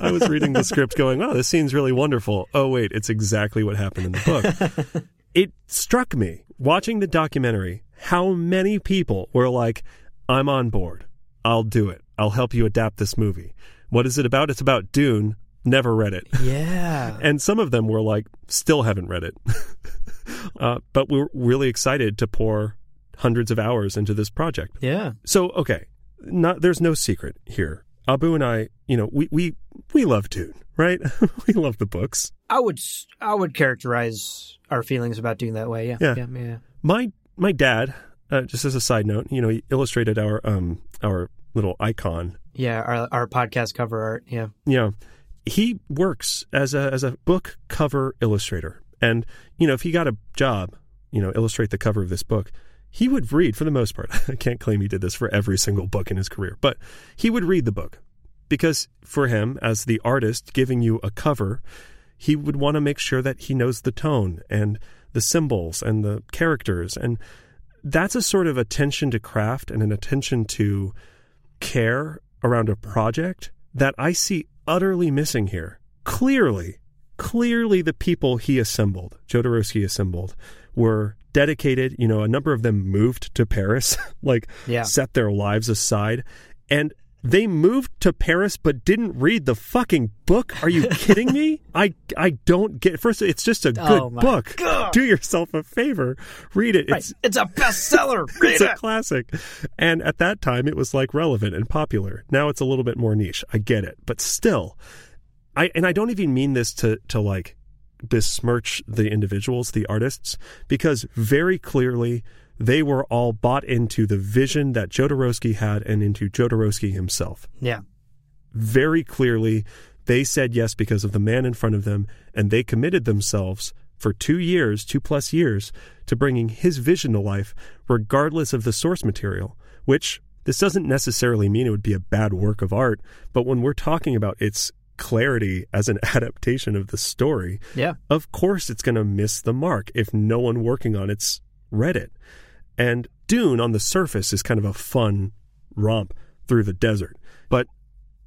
I was reading the script going, oh, this scene's really wonderful. Oh, wait, it's exactly what happened in the book. it struck me watching the documentary how many people were like, I'm on board. I'll do it. I'll help you adapt this movie. What is it about? It's about Dune, never read it. Yeah. and some of them were like, still haven't read it. uh, but we're really excited to pour hundreds of hours into this project. yeah. So, okay, not there's no secret here. Abu and I, you know, we we we love Dune, right? we love the books. I would I would characterize our feelings about Dune that way. Yeah. Yeah. Yeah. yeah. My my dad, uh, just as a side note, you know, he illustrated our um our little icon. Yeah, Our our podcast cover art. Yeah. Know, he works as a as a book cover illustrator, and you know, if he got a job, you know, illustrate the cover of this book. He would read for the most part. I can't claim he did this for every single book in his career, but he would read the book because for him, as the artist giving you a cover, he would want to make sure that he knows the tone and the symbols and the characters. And that's a sort of attention to craft and an attention to care around a project that I see utterly missing here. Clearly, clearly the people he assembled, Jodorowsky assembled, were dedicated. You know, a number of them moved to Paris, like Yeah. set their lives aside. And they moved to Paris but didn't read the fucking book. Are you kidding me? I I don't get first it's just a good Oh book. God. Do yourself a favor. Read it. Right. It's It's a bestseller. It's a classic. And at that time it was like relevant and popular. Now it's a little bit more niche. I get it. But still I and I don't even mean this to to like besmirch the individuals, the artists, because very clearly they were all bought into the vision that Jodorowsky had and into Jodorowsky himself. Yeah. Very clearly, they said yes because of the man in front of them, and they committed themselves for two years, two plus years, to bringing his vision to life, regardless of the source material, which this doesn't necessarily mean it would be a bad work of art, but when we're talking about its clarity as an adaptation of the story, Yeah. of course it's going to miss the mark if no one working on it's read it. And Dune on the surface is kind of a fun romp through the desert. But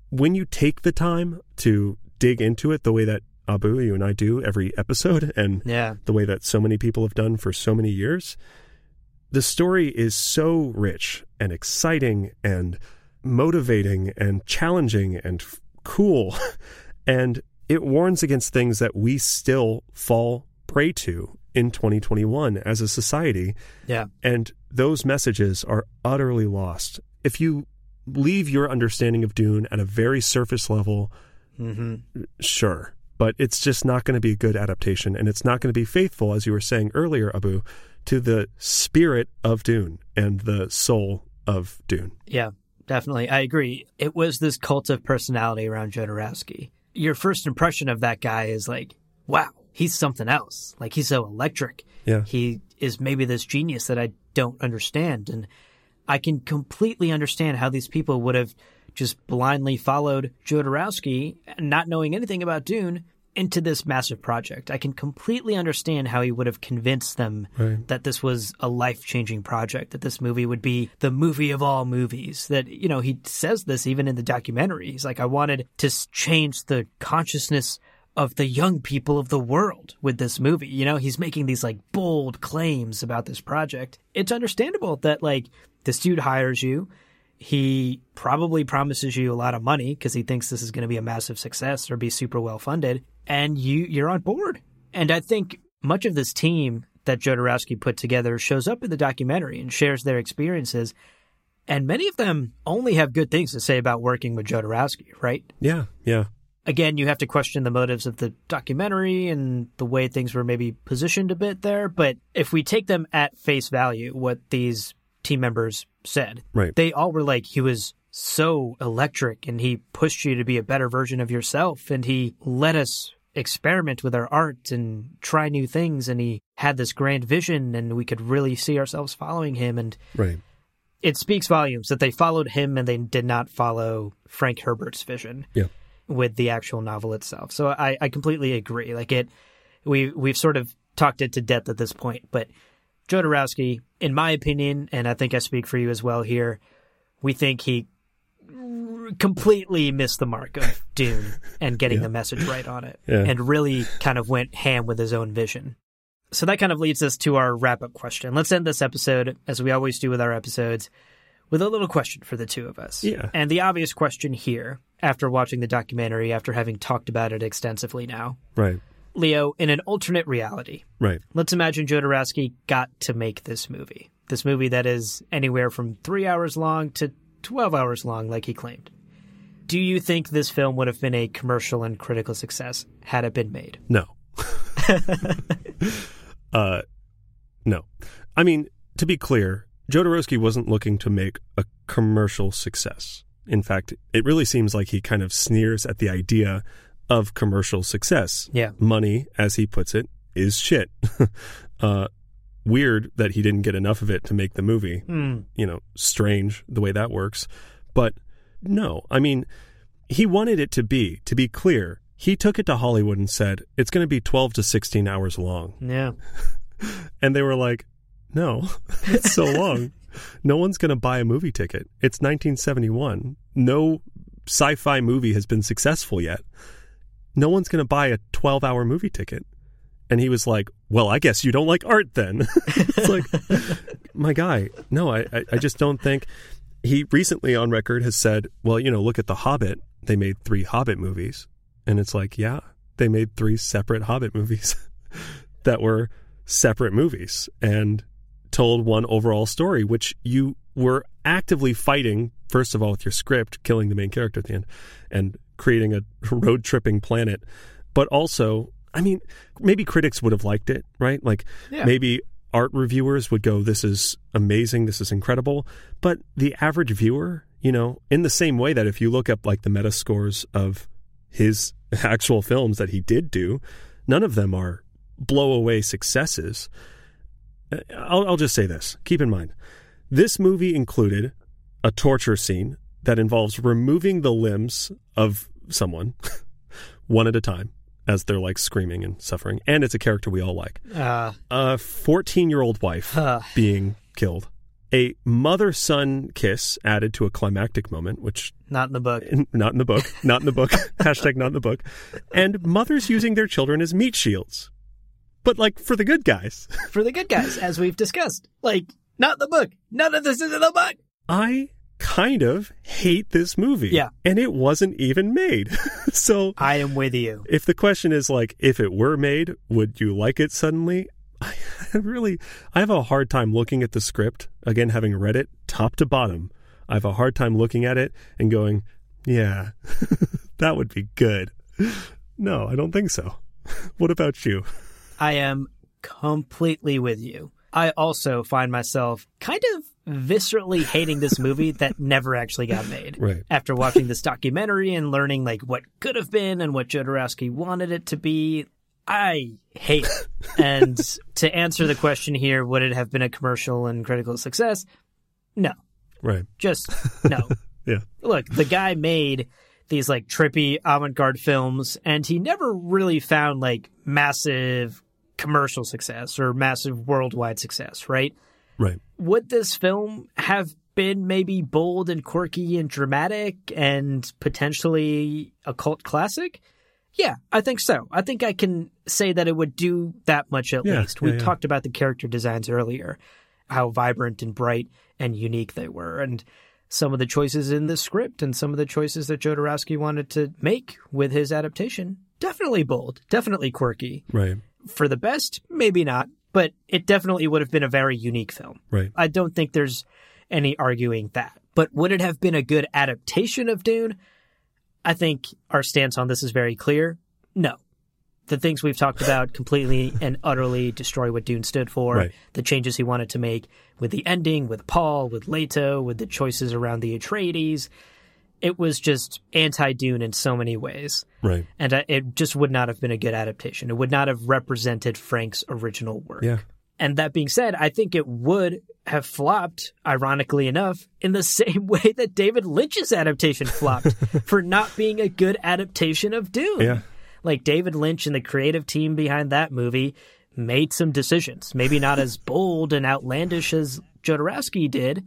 when you take the time to dig into it the way that Abu, you and I do every episode, and Yeah. the way that so many people have done for so many years, the story is so rich and exciting and motivating and challenging and f- cool. and it warns against things that we still fall prey to in 2021 as a society. Yeah. And those messages are utterly lost. If you leave your understanding of Dune at a very surface level, hmm sure. But it's just not going to be a good adaptation. And it's not going to be faithful, as you were saying earlier, Abu, to the spirit of Dune and the soul of Dune. Yeah, definitely. I agree. It was this cult of personality around Jodorowsky. Your first impression of that guy is like, wow, he's something else. Like he's so electric. Yeah. He is maybe this genius that I don't understand. And I can completely understand how these people would have just blindly followed Jodorowsky, not knowing anything about Dune, into this massive project. I can completely understand how he would have convinced them Right. that this was a life changing project, that this movie would be the movie of all movies. That, you know, he says this even in the documentary. He's like, I wanted to change the consciousness of the young people of the world with this movie. You know, he's making these like bold claims about this project. It's understandable that like this dude hires you. He probably promises you a lot of money because he thinks this is going to be a massive success or be super well funded, and you you're on board. And I think much of this team that Jodorowsky put together shows up in the documentary and shares their experiences. And many of them only have good things to say about working with Jodorowsky, right? Yeah. Yeah. Again, you have to question the motives of the documentary and the way things were maybe positioned a bit there. But if we take them at face value, what these team members said, Right. they all were like, he was so electric and he pushed you to be a better version of yourself and he let us experiment with our art and try new things and he had this grand vision and we could really see ourselves following him and Right. it speaks volumes that they followed him and they did not follow Frank Herbert's vision Yeah. With the actual novel itself. So I, I completely agree. Like it, we we've sort of talked it to death at this point. But Jodorowsky, in my opinion, and I think I speak for you as well here, we think he completely missed the mark of Dune and getting Yeah. the message right on it, Yeah. and really kind of went ham with his own vision. So that kind of leads us to our wrap up question. Let's end this episode, as we always do with our episodes, with a little question for the two of us. Yeah. And the obvious question here, after watching the documentary, after having talked about it extensively now. Right. Leo, in an alternate reality, Right. let's imagine Jodorowsky got to make this movie. This movie that is anywhere from three hours long to 12 hours long, like he claimed. Do you think this film would have been a commercial and critical success had it been made? No. uh, no. I mean, to be clear, Jodorowsky wasn't looking to make a commercial success. In fact, it really seems like he kind of sneers at the idea of commercial success. Yeah. Money, as he puts it, is shit. uh, weird that he didn't get enough of it to make the movie. Hmm. You know, strange the way that works. But no, I mean, he wanted it to be, to be clear, he took it to Hollywood and said, it's going to be 12 to 16 hours long. Yeah. And they were like, no, it's so long. No one's going to buy a movie ticket. It's 1971. No sci fi movie has been successful yet. No one's going to buy a 12 hour movie ticket. And he was like, well, I guess you don't like art then. it's like, my guy, no, I, I, I just don't think. He recently on record has said, well, you know, look at The Hobbit. They made three Hobbit movies. And it's like, yeah, they made three separate Hobbit movies that were separate movies and told one overall story, which you were actively fighting, first of all, with your script, killing the main character at the end, and creating a road tripping planet. But also, I mean, maybe critics would have liked it, right? Like Yeah. maybe art reviewers would go, This is amazing, this is incredible. But the average viewer, you know, in the same way that if you look up like the meta scores of his actual films that he did do, none of them are blow away successes. I'll, I'll just say this keep in mind, this movie included a torture scene that involves removing the limbs of someone one at a time as they're like screaming and suffering. And it's a character we all like. Uh, A 14 year old wife Huh. being killed. A mother son kiss added to a climactic moment, which not in the book. not in the book, not in the book, hashtag not in the book, and mothers using their children as meat shields. But like for the good guys. For the good guys, as we've discussed. Like, not the book. None of this is in the book. I kind of hate this movie. Yeah. And it wasn't even made. so I am with you. if the question is like, if it were made, would you like it suddenly? I really, I have a hard time looking at the script, again, having read it top to bottom. I have a hard time looking at it and going, yeah, that would be good. No, I don't think so. What about you? I am completely with you. I also find myself kind of viscerally hating this movie that never actually got made. Right. After watching this documentary and learning like what could have been and what Jodorowsky wanted it to be, I hate it. and to answer the question here, would it have been a commercial and critical success? No. Right. Just no. Yeah. Look, the guy made these like trippy avant-garde films and he never really found like massive commercial success or massive worldwide success, right? Right. Would this film have been maybe bold and quirky and dramatic and potentially a cult classic? Yeah, I think so. I think I can say that it would do that much at Yeah, least. We yeah, yeah. talked about the character designs earlier, how vibrant and bright and unique they were, and some of the choices in the script and some of the choices that Jodorowsky wanted to make with his adaptation. Definitely bold, definitely quirky. Right. For the best, maybe not, but it definitely would have been a very unique film. Right. I don't think there's any arguing that. But would it have been a good adaptation of Dune? I think our stance on this is very clear. No. The things we've talked about completely and utterly destroy what Dune stood for. Right. The changes he wanted to make with the ending, with Paul, with Leto, with the choices around the Atreides. It was just anti Dune in so many ways. Right. And uh, it just would not have been a good adaptation. It would not have represented Frank's original work. Yeah. And that being said, I think it would have flopped, ironically enough, in the same way that David Lynch's adaptation flopped for not being a good adaptation of Dune. Yeah. Like David Lynch and the creative team behind that movie made some decisions, maybe not as bold and outlandish as Jodorowsky did,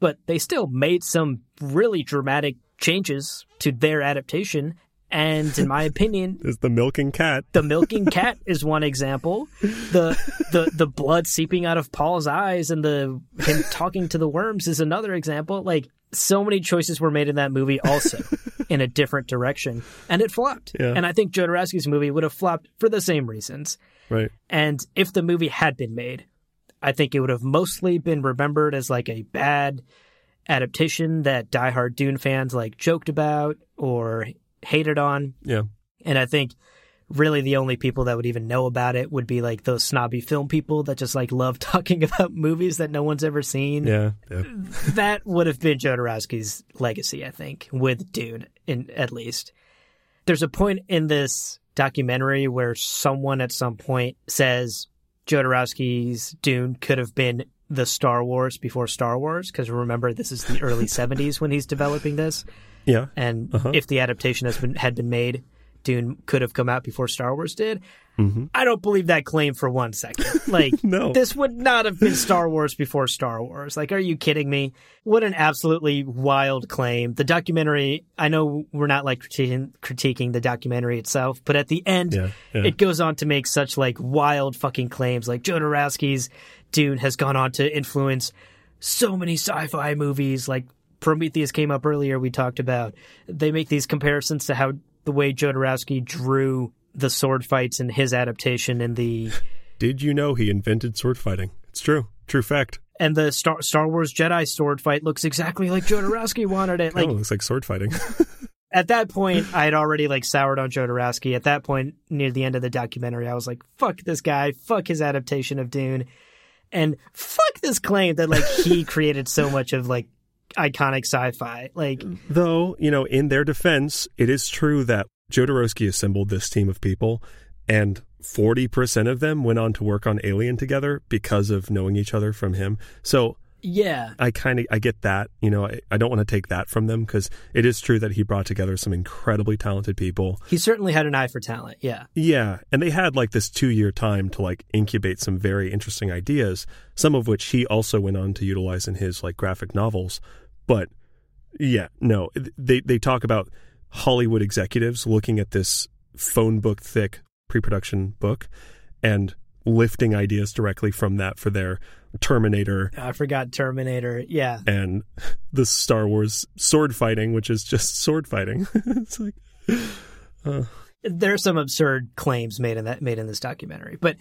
but they still made some really dramatic changes to their adaptation And in my opinion, Is the milking cat. the milking cat is one example. The the the blood seeping out of Paul's eyes and the him talking to the worms is another example. Like so many choices were made in that movie also in a different direction. And it flopped. Yeah. And I think Jodorowsky's movie would have flopped for the same reasons. Right. And if the movie had been made, I think it would have mostly been remembered as like a bad adaptation that diehard Dune fans like joked about or hated on. Yeah. And I think really the only people that would even know about it would be like those snobby film people that just like love talking about movies that no one's ever seen. Yeah. Yeah. That would have been Jodorowsky's legacy, I think, with Dune, in at least. There's a point in this documentary where someone at some point says Jodorowsky's Dune could have been the Star Wars before Star Wars, because remember this is the early 70s when he's developing this. Yeah. And Uh-huh. if the adaptation has been had been made, Dune could have come out before Star Wars did. Mm-hmm. I don't believe that claim for one second. Like, No. this would not have been Star Wars before Star Wars. Like, are you kidding me? What an absolutely wild claim. The documentary, I know we're not like critiquing, critiquing the documentary itself, but at the end, Yeah, yeah. it goes on to make such like wild fucking claims. Like, Jodorowsky's Dune has gone on to influence so many sci-fi movies like Prometheus came up earlier we talked about they make these comparisons to how the way Jodorowsky drew the sword fights in his adaptation in the Did you know he invented sword fighting? It's true. True fact. and the Star Star Wars Jedi sword fight looks exactly like Jodorowsky wanted it. Oh, like, Like oh, looks like sword fighting. at that point, I had already like soured on Jodorowsky. At that point, near the end of the documentary, I was like, "Fuck this guy! Fuck his adaptation of Dune!" And fuck this claim that like he created so much of like iconic sci-fi. Like, Though, you know, in their defense, it is true that Jodorowsky assembled this team of people and 40% of them went on to work on Alien together because of knowing each other from him. So yeah, I kind of I get that. You know, I, I don't want to take that from them because it is true that he brought together some incredibly talented people. he certainly had an eye for talent. Yeah, Yeah, and they had like this two year time to like incubate some very interesting ideas, some of which he also went on to utilize in his like graphic novels. But yeah, no, they they talk about Hollywood executives looking at this phone book thick pre production book and lifting ideas directly from that for their Terminator ah, I forgot Terminator. Yeah, and the Star Wars sword fighting, which is just sword fighting. it's like uh. there's some absurd claims made in that made in this documentary, but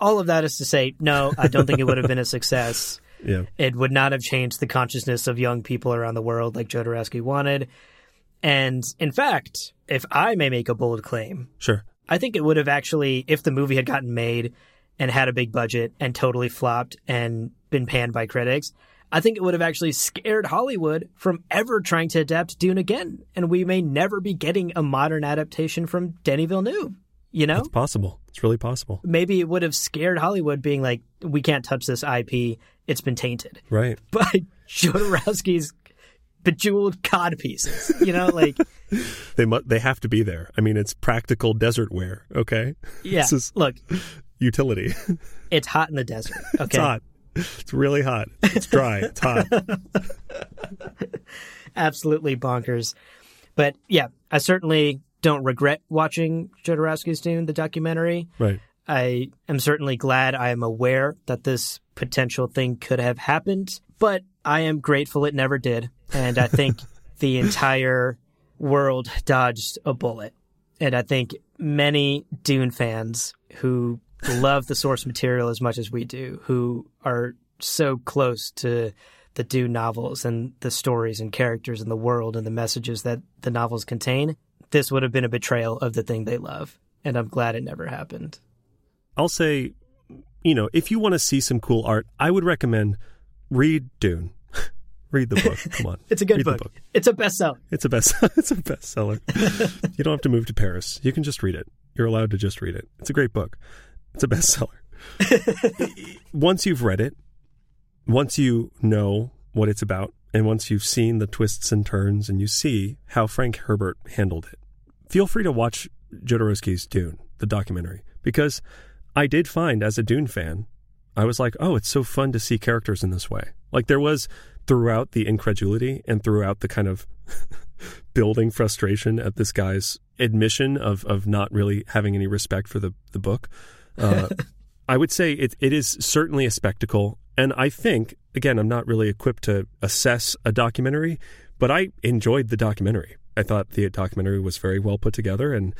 all of that is to say, no, I don't think it would have been a success. yeah, It would not have changed the consciousness of young people around the world like Jodorowsky wanted. And in fact, if I may make a bold claim, sure. I think it would have actually, if the movie had gotten made and had a big budget and totally flopped and been panned by critics, I think it would have actually scared Hollywood from ever trying to adapt Dune again. And we may never be getting a modern adaptation from Denis Villeneuve. You know? It's possible. It's really possible. Maybe it would have scared Hollywood being like, we can't touch this IP. It's been tainted Right. by Jodorowsky's bejeweled cod pieces. You know, like, They mu- they have to be there. I mean, it's practical desert wear. Okay, yeah, This is- look, utility. it's hot in the desert. Okay. It's hot. It's really hot. It's dry. It's hot. absolutely bonkers. But yeah, I certainly don't regret watching Jodorowsky's Dune, the documentary. Right. I am certainly glad I am aware that this potential thing could have happened, but I am grateful it never did. And I think the entire world dodged a bullet. And I think many Dune fans who love the source material as much as we do, who are so close to the Dune novels and the stories and characters and the world and the messages that the novels contain, this would have been a betrayal of the thing they love. And I'm glad it never happened. I'll say, you know, if you want to see some cool art, I would recommend read Dune. Read the book. Come on. It's a good the book. It's a bestseller. It's a best. it's a bestseller. you don't have to move to Paris. You can just read it. You're allowed to just read it. It's a great book. It's a bestseller. once you've read it, once you know what it's about, and once you've seen the twists and turns, and you see how Frank Herbert handled it, feel free to watch Jodorowsky's Dune, the documentary, because I did find as a Dune fan, I was like, oh, it's so fun to see characters in this way. Like there was throughout the incredulity and throughout the kind of building frustration at this guy's admission of of not really having any respect for the the book. Uh, I would say it it is certainly a spectacle, and I think again I'm not really equipped to assess a documentary, but I enjoyed the documentary. I thought the documentary was very well put together, and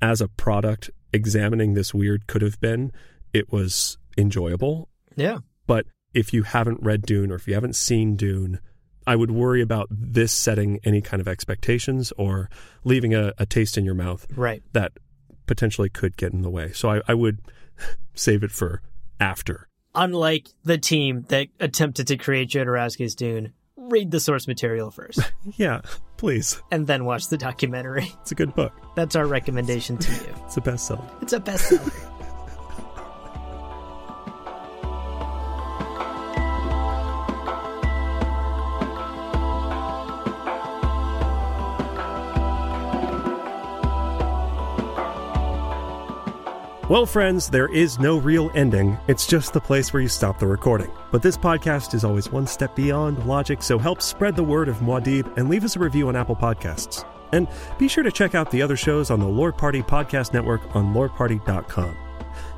as a product examining this weird could have been, it was enjoyable. Yeah. But if you haven't read Dune or if you haven't seen Dune, I would worry about this setting any kind of expectations or leaving a, a taste in your mouth Right. that potentially could get in the way. So I, I would save it for after. Unlike the team that attempted to create Jodorowsky's Dune, read the source material first Yeah, please. and then watch the documentary. It's a good book. That's our recommendation to you. It's a bestseller. It's a bestseller. Well, friends, there is no real ending. It's just the place where you stop the recording. But this podcast is always one step beyond logic, so help spread the word of Muad'Dib and leave us a review on Apple Podcasts. And be sure to check out the other shows on the Lore Party Podcast Network on loreparty.com.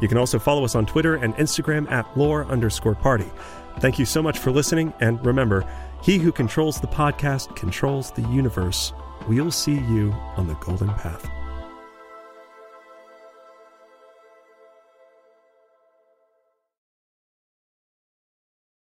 You can also follow us on Twitter and Instagram at lore underscore party. Thank you so much for listening, and remember, he who controls the podcast controls the universe. We'll see you on the golden path.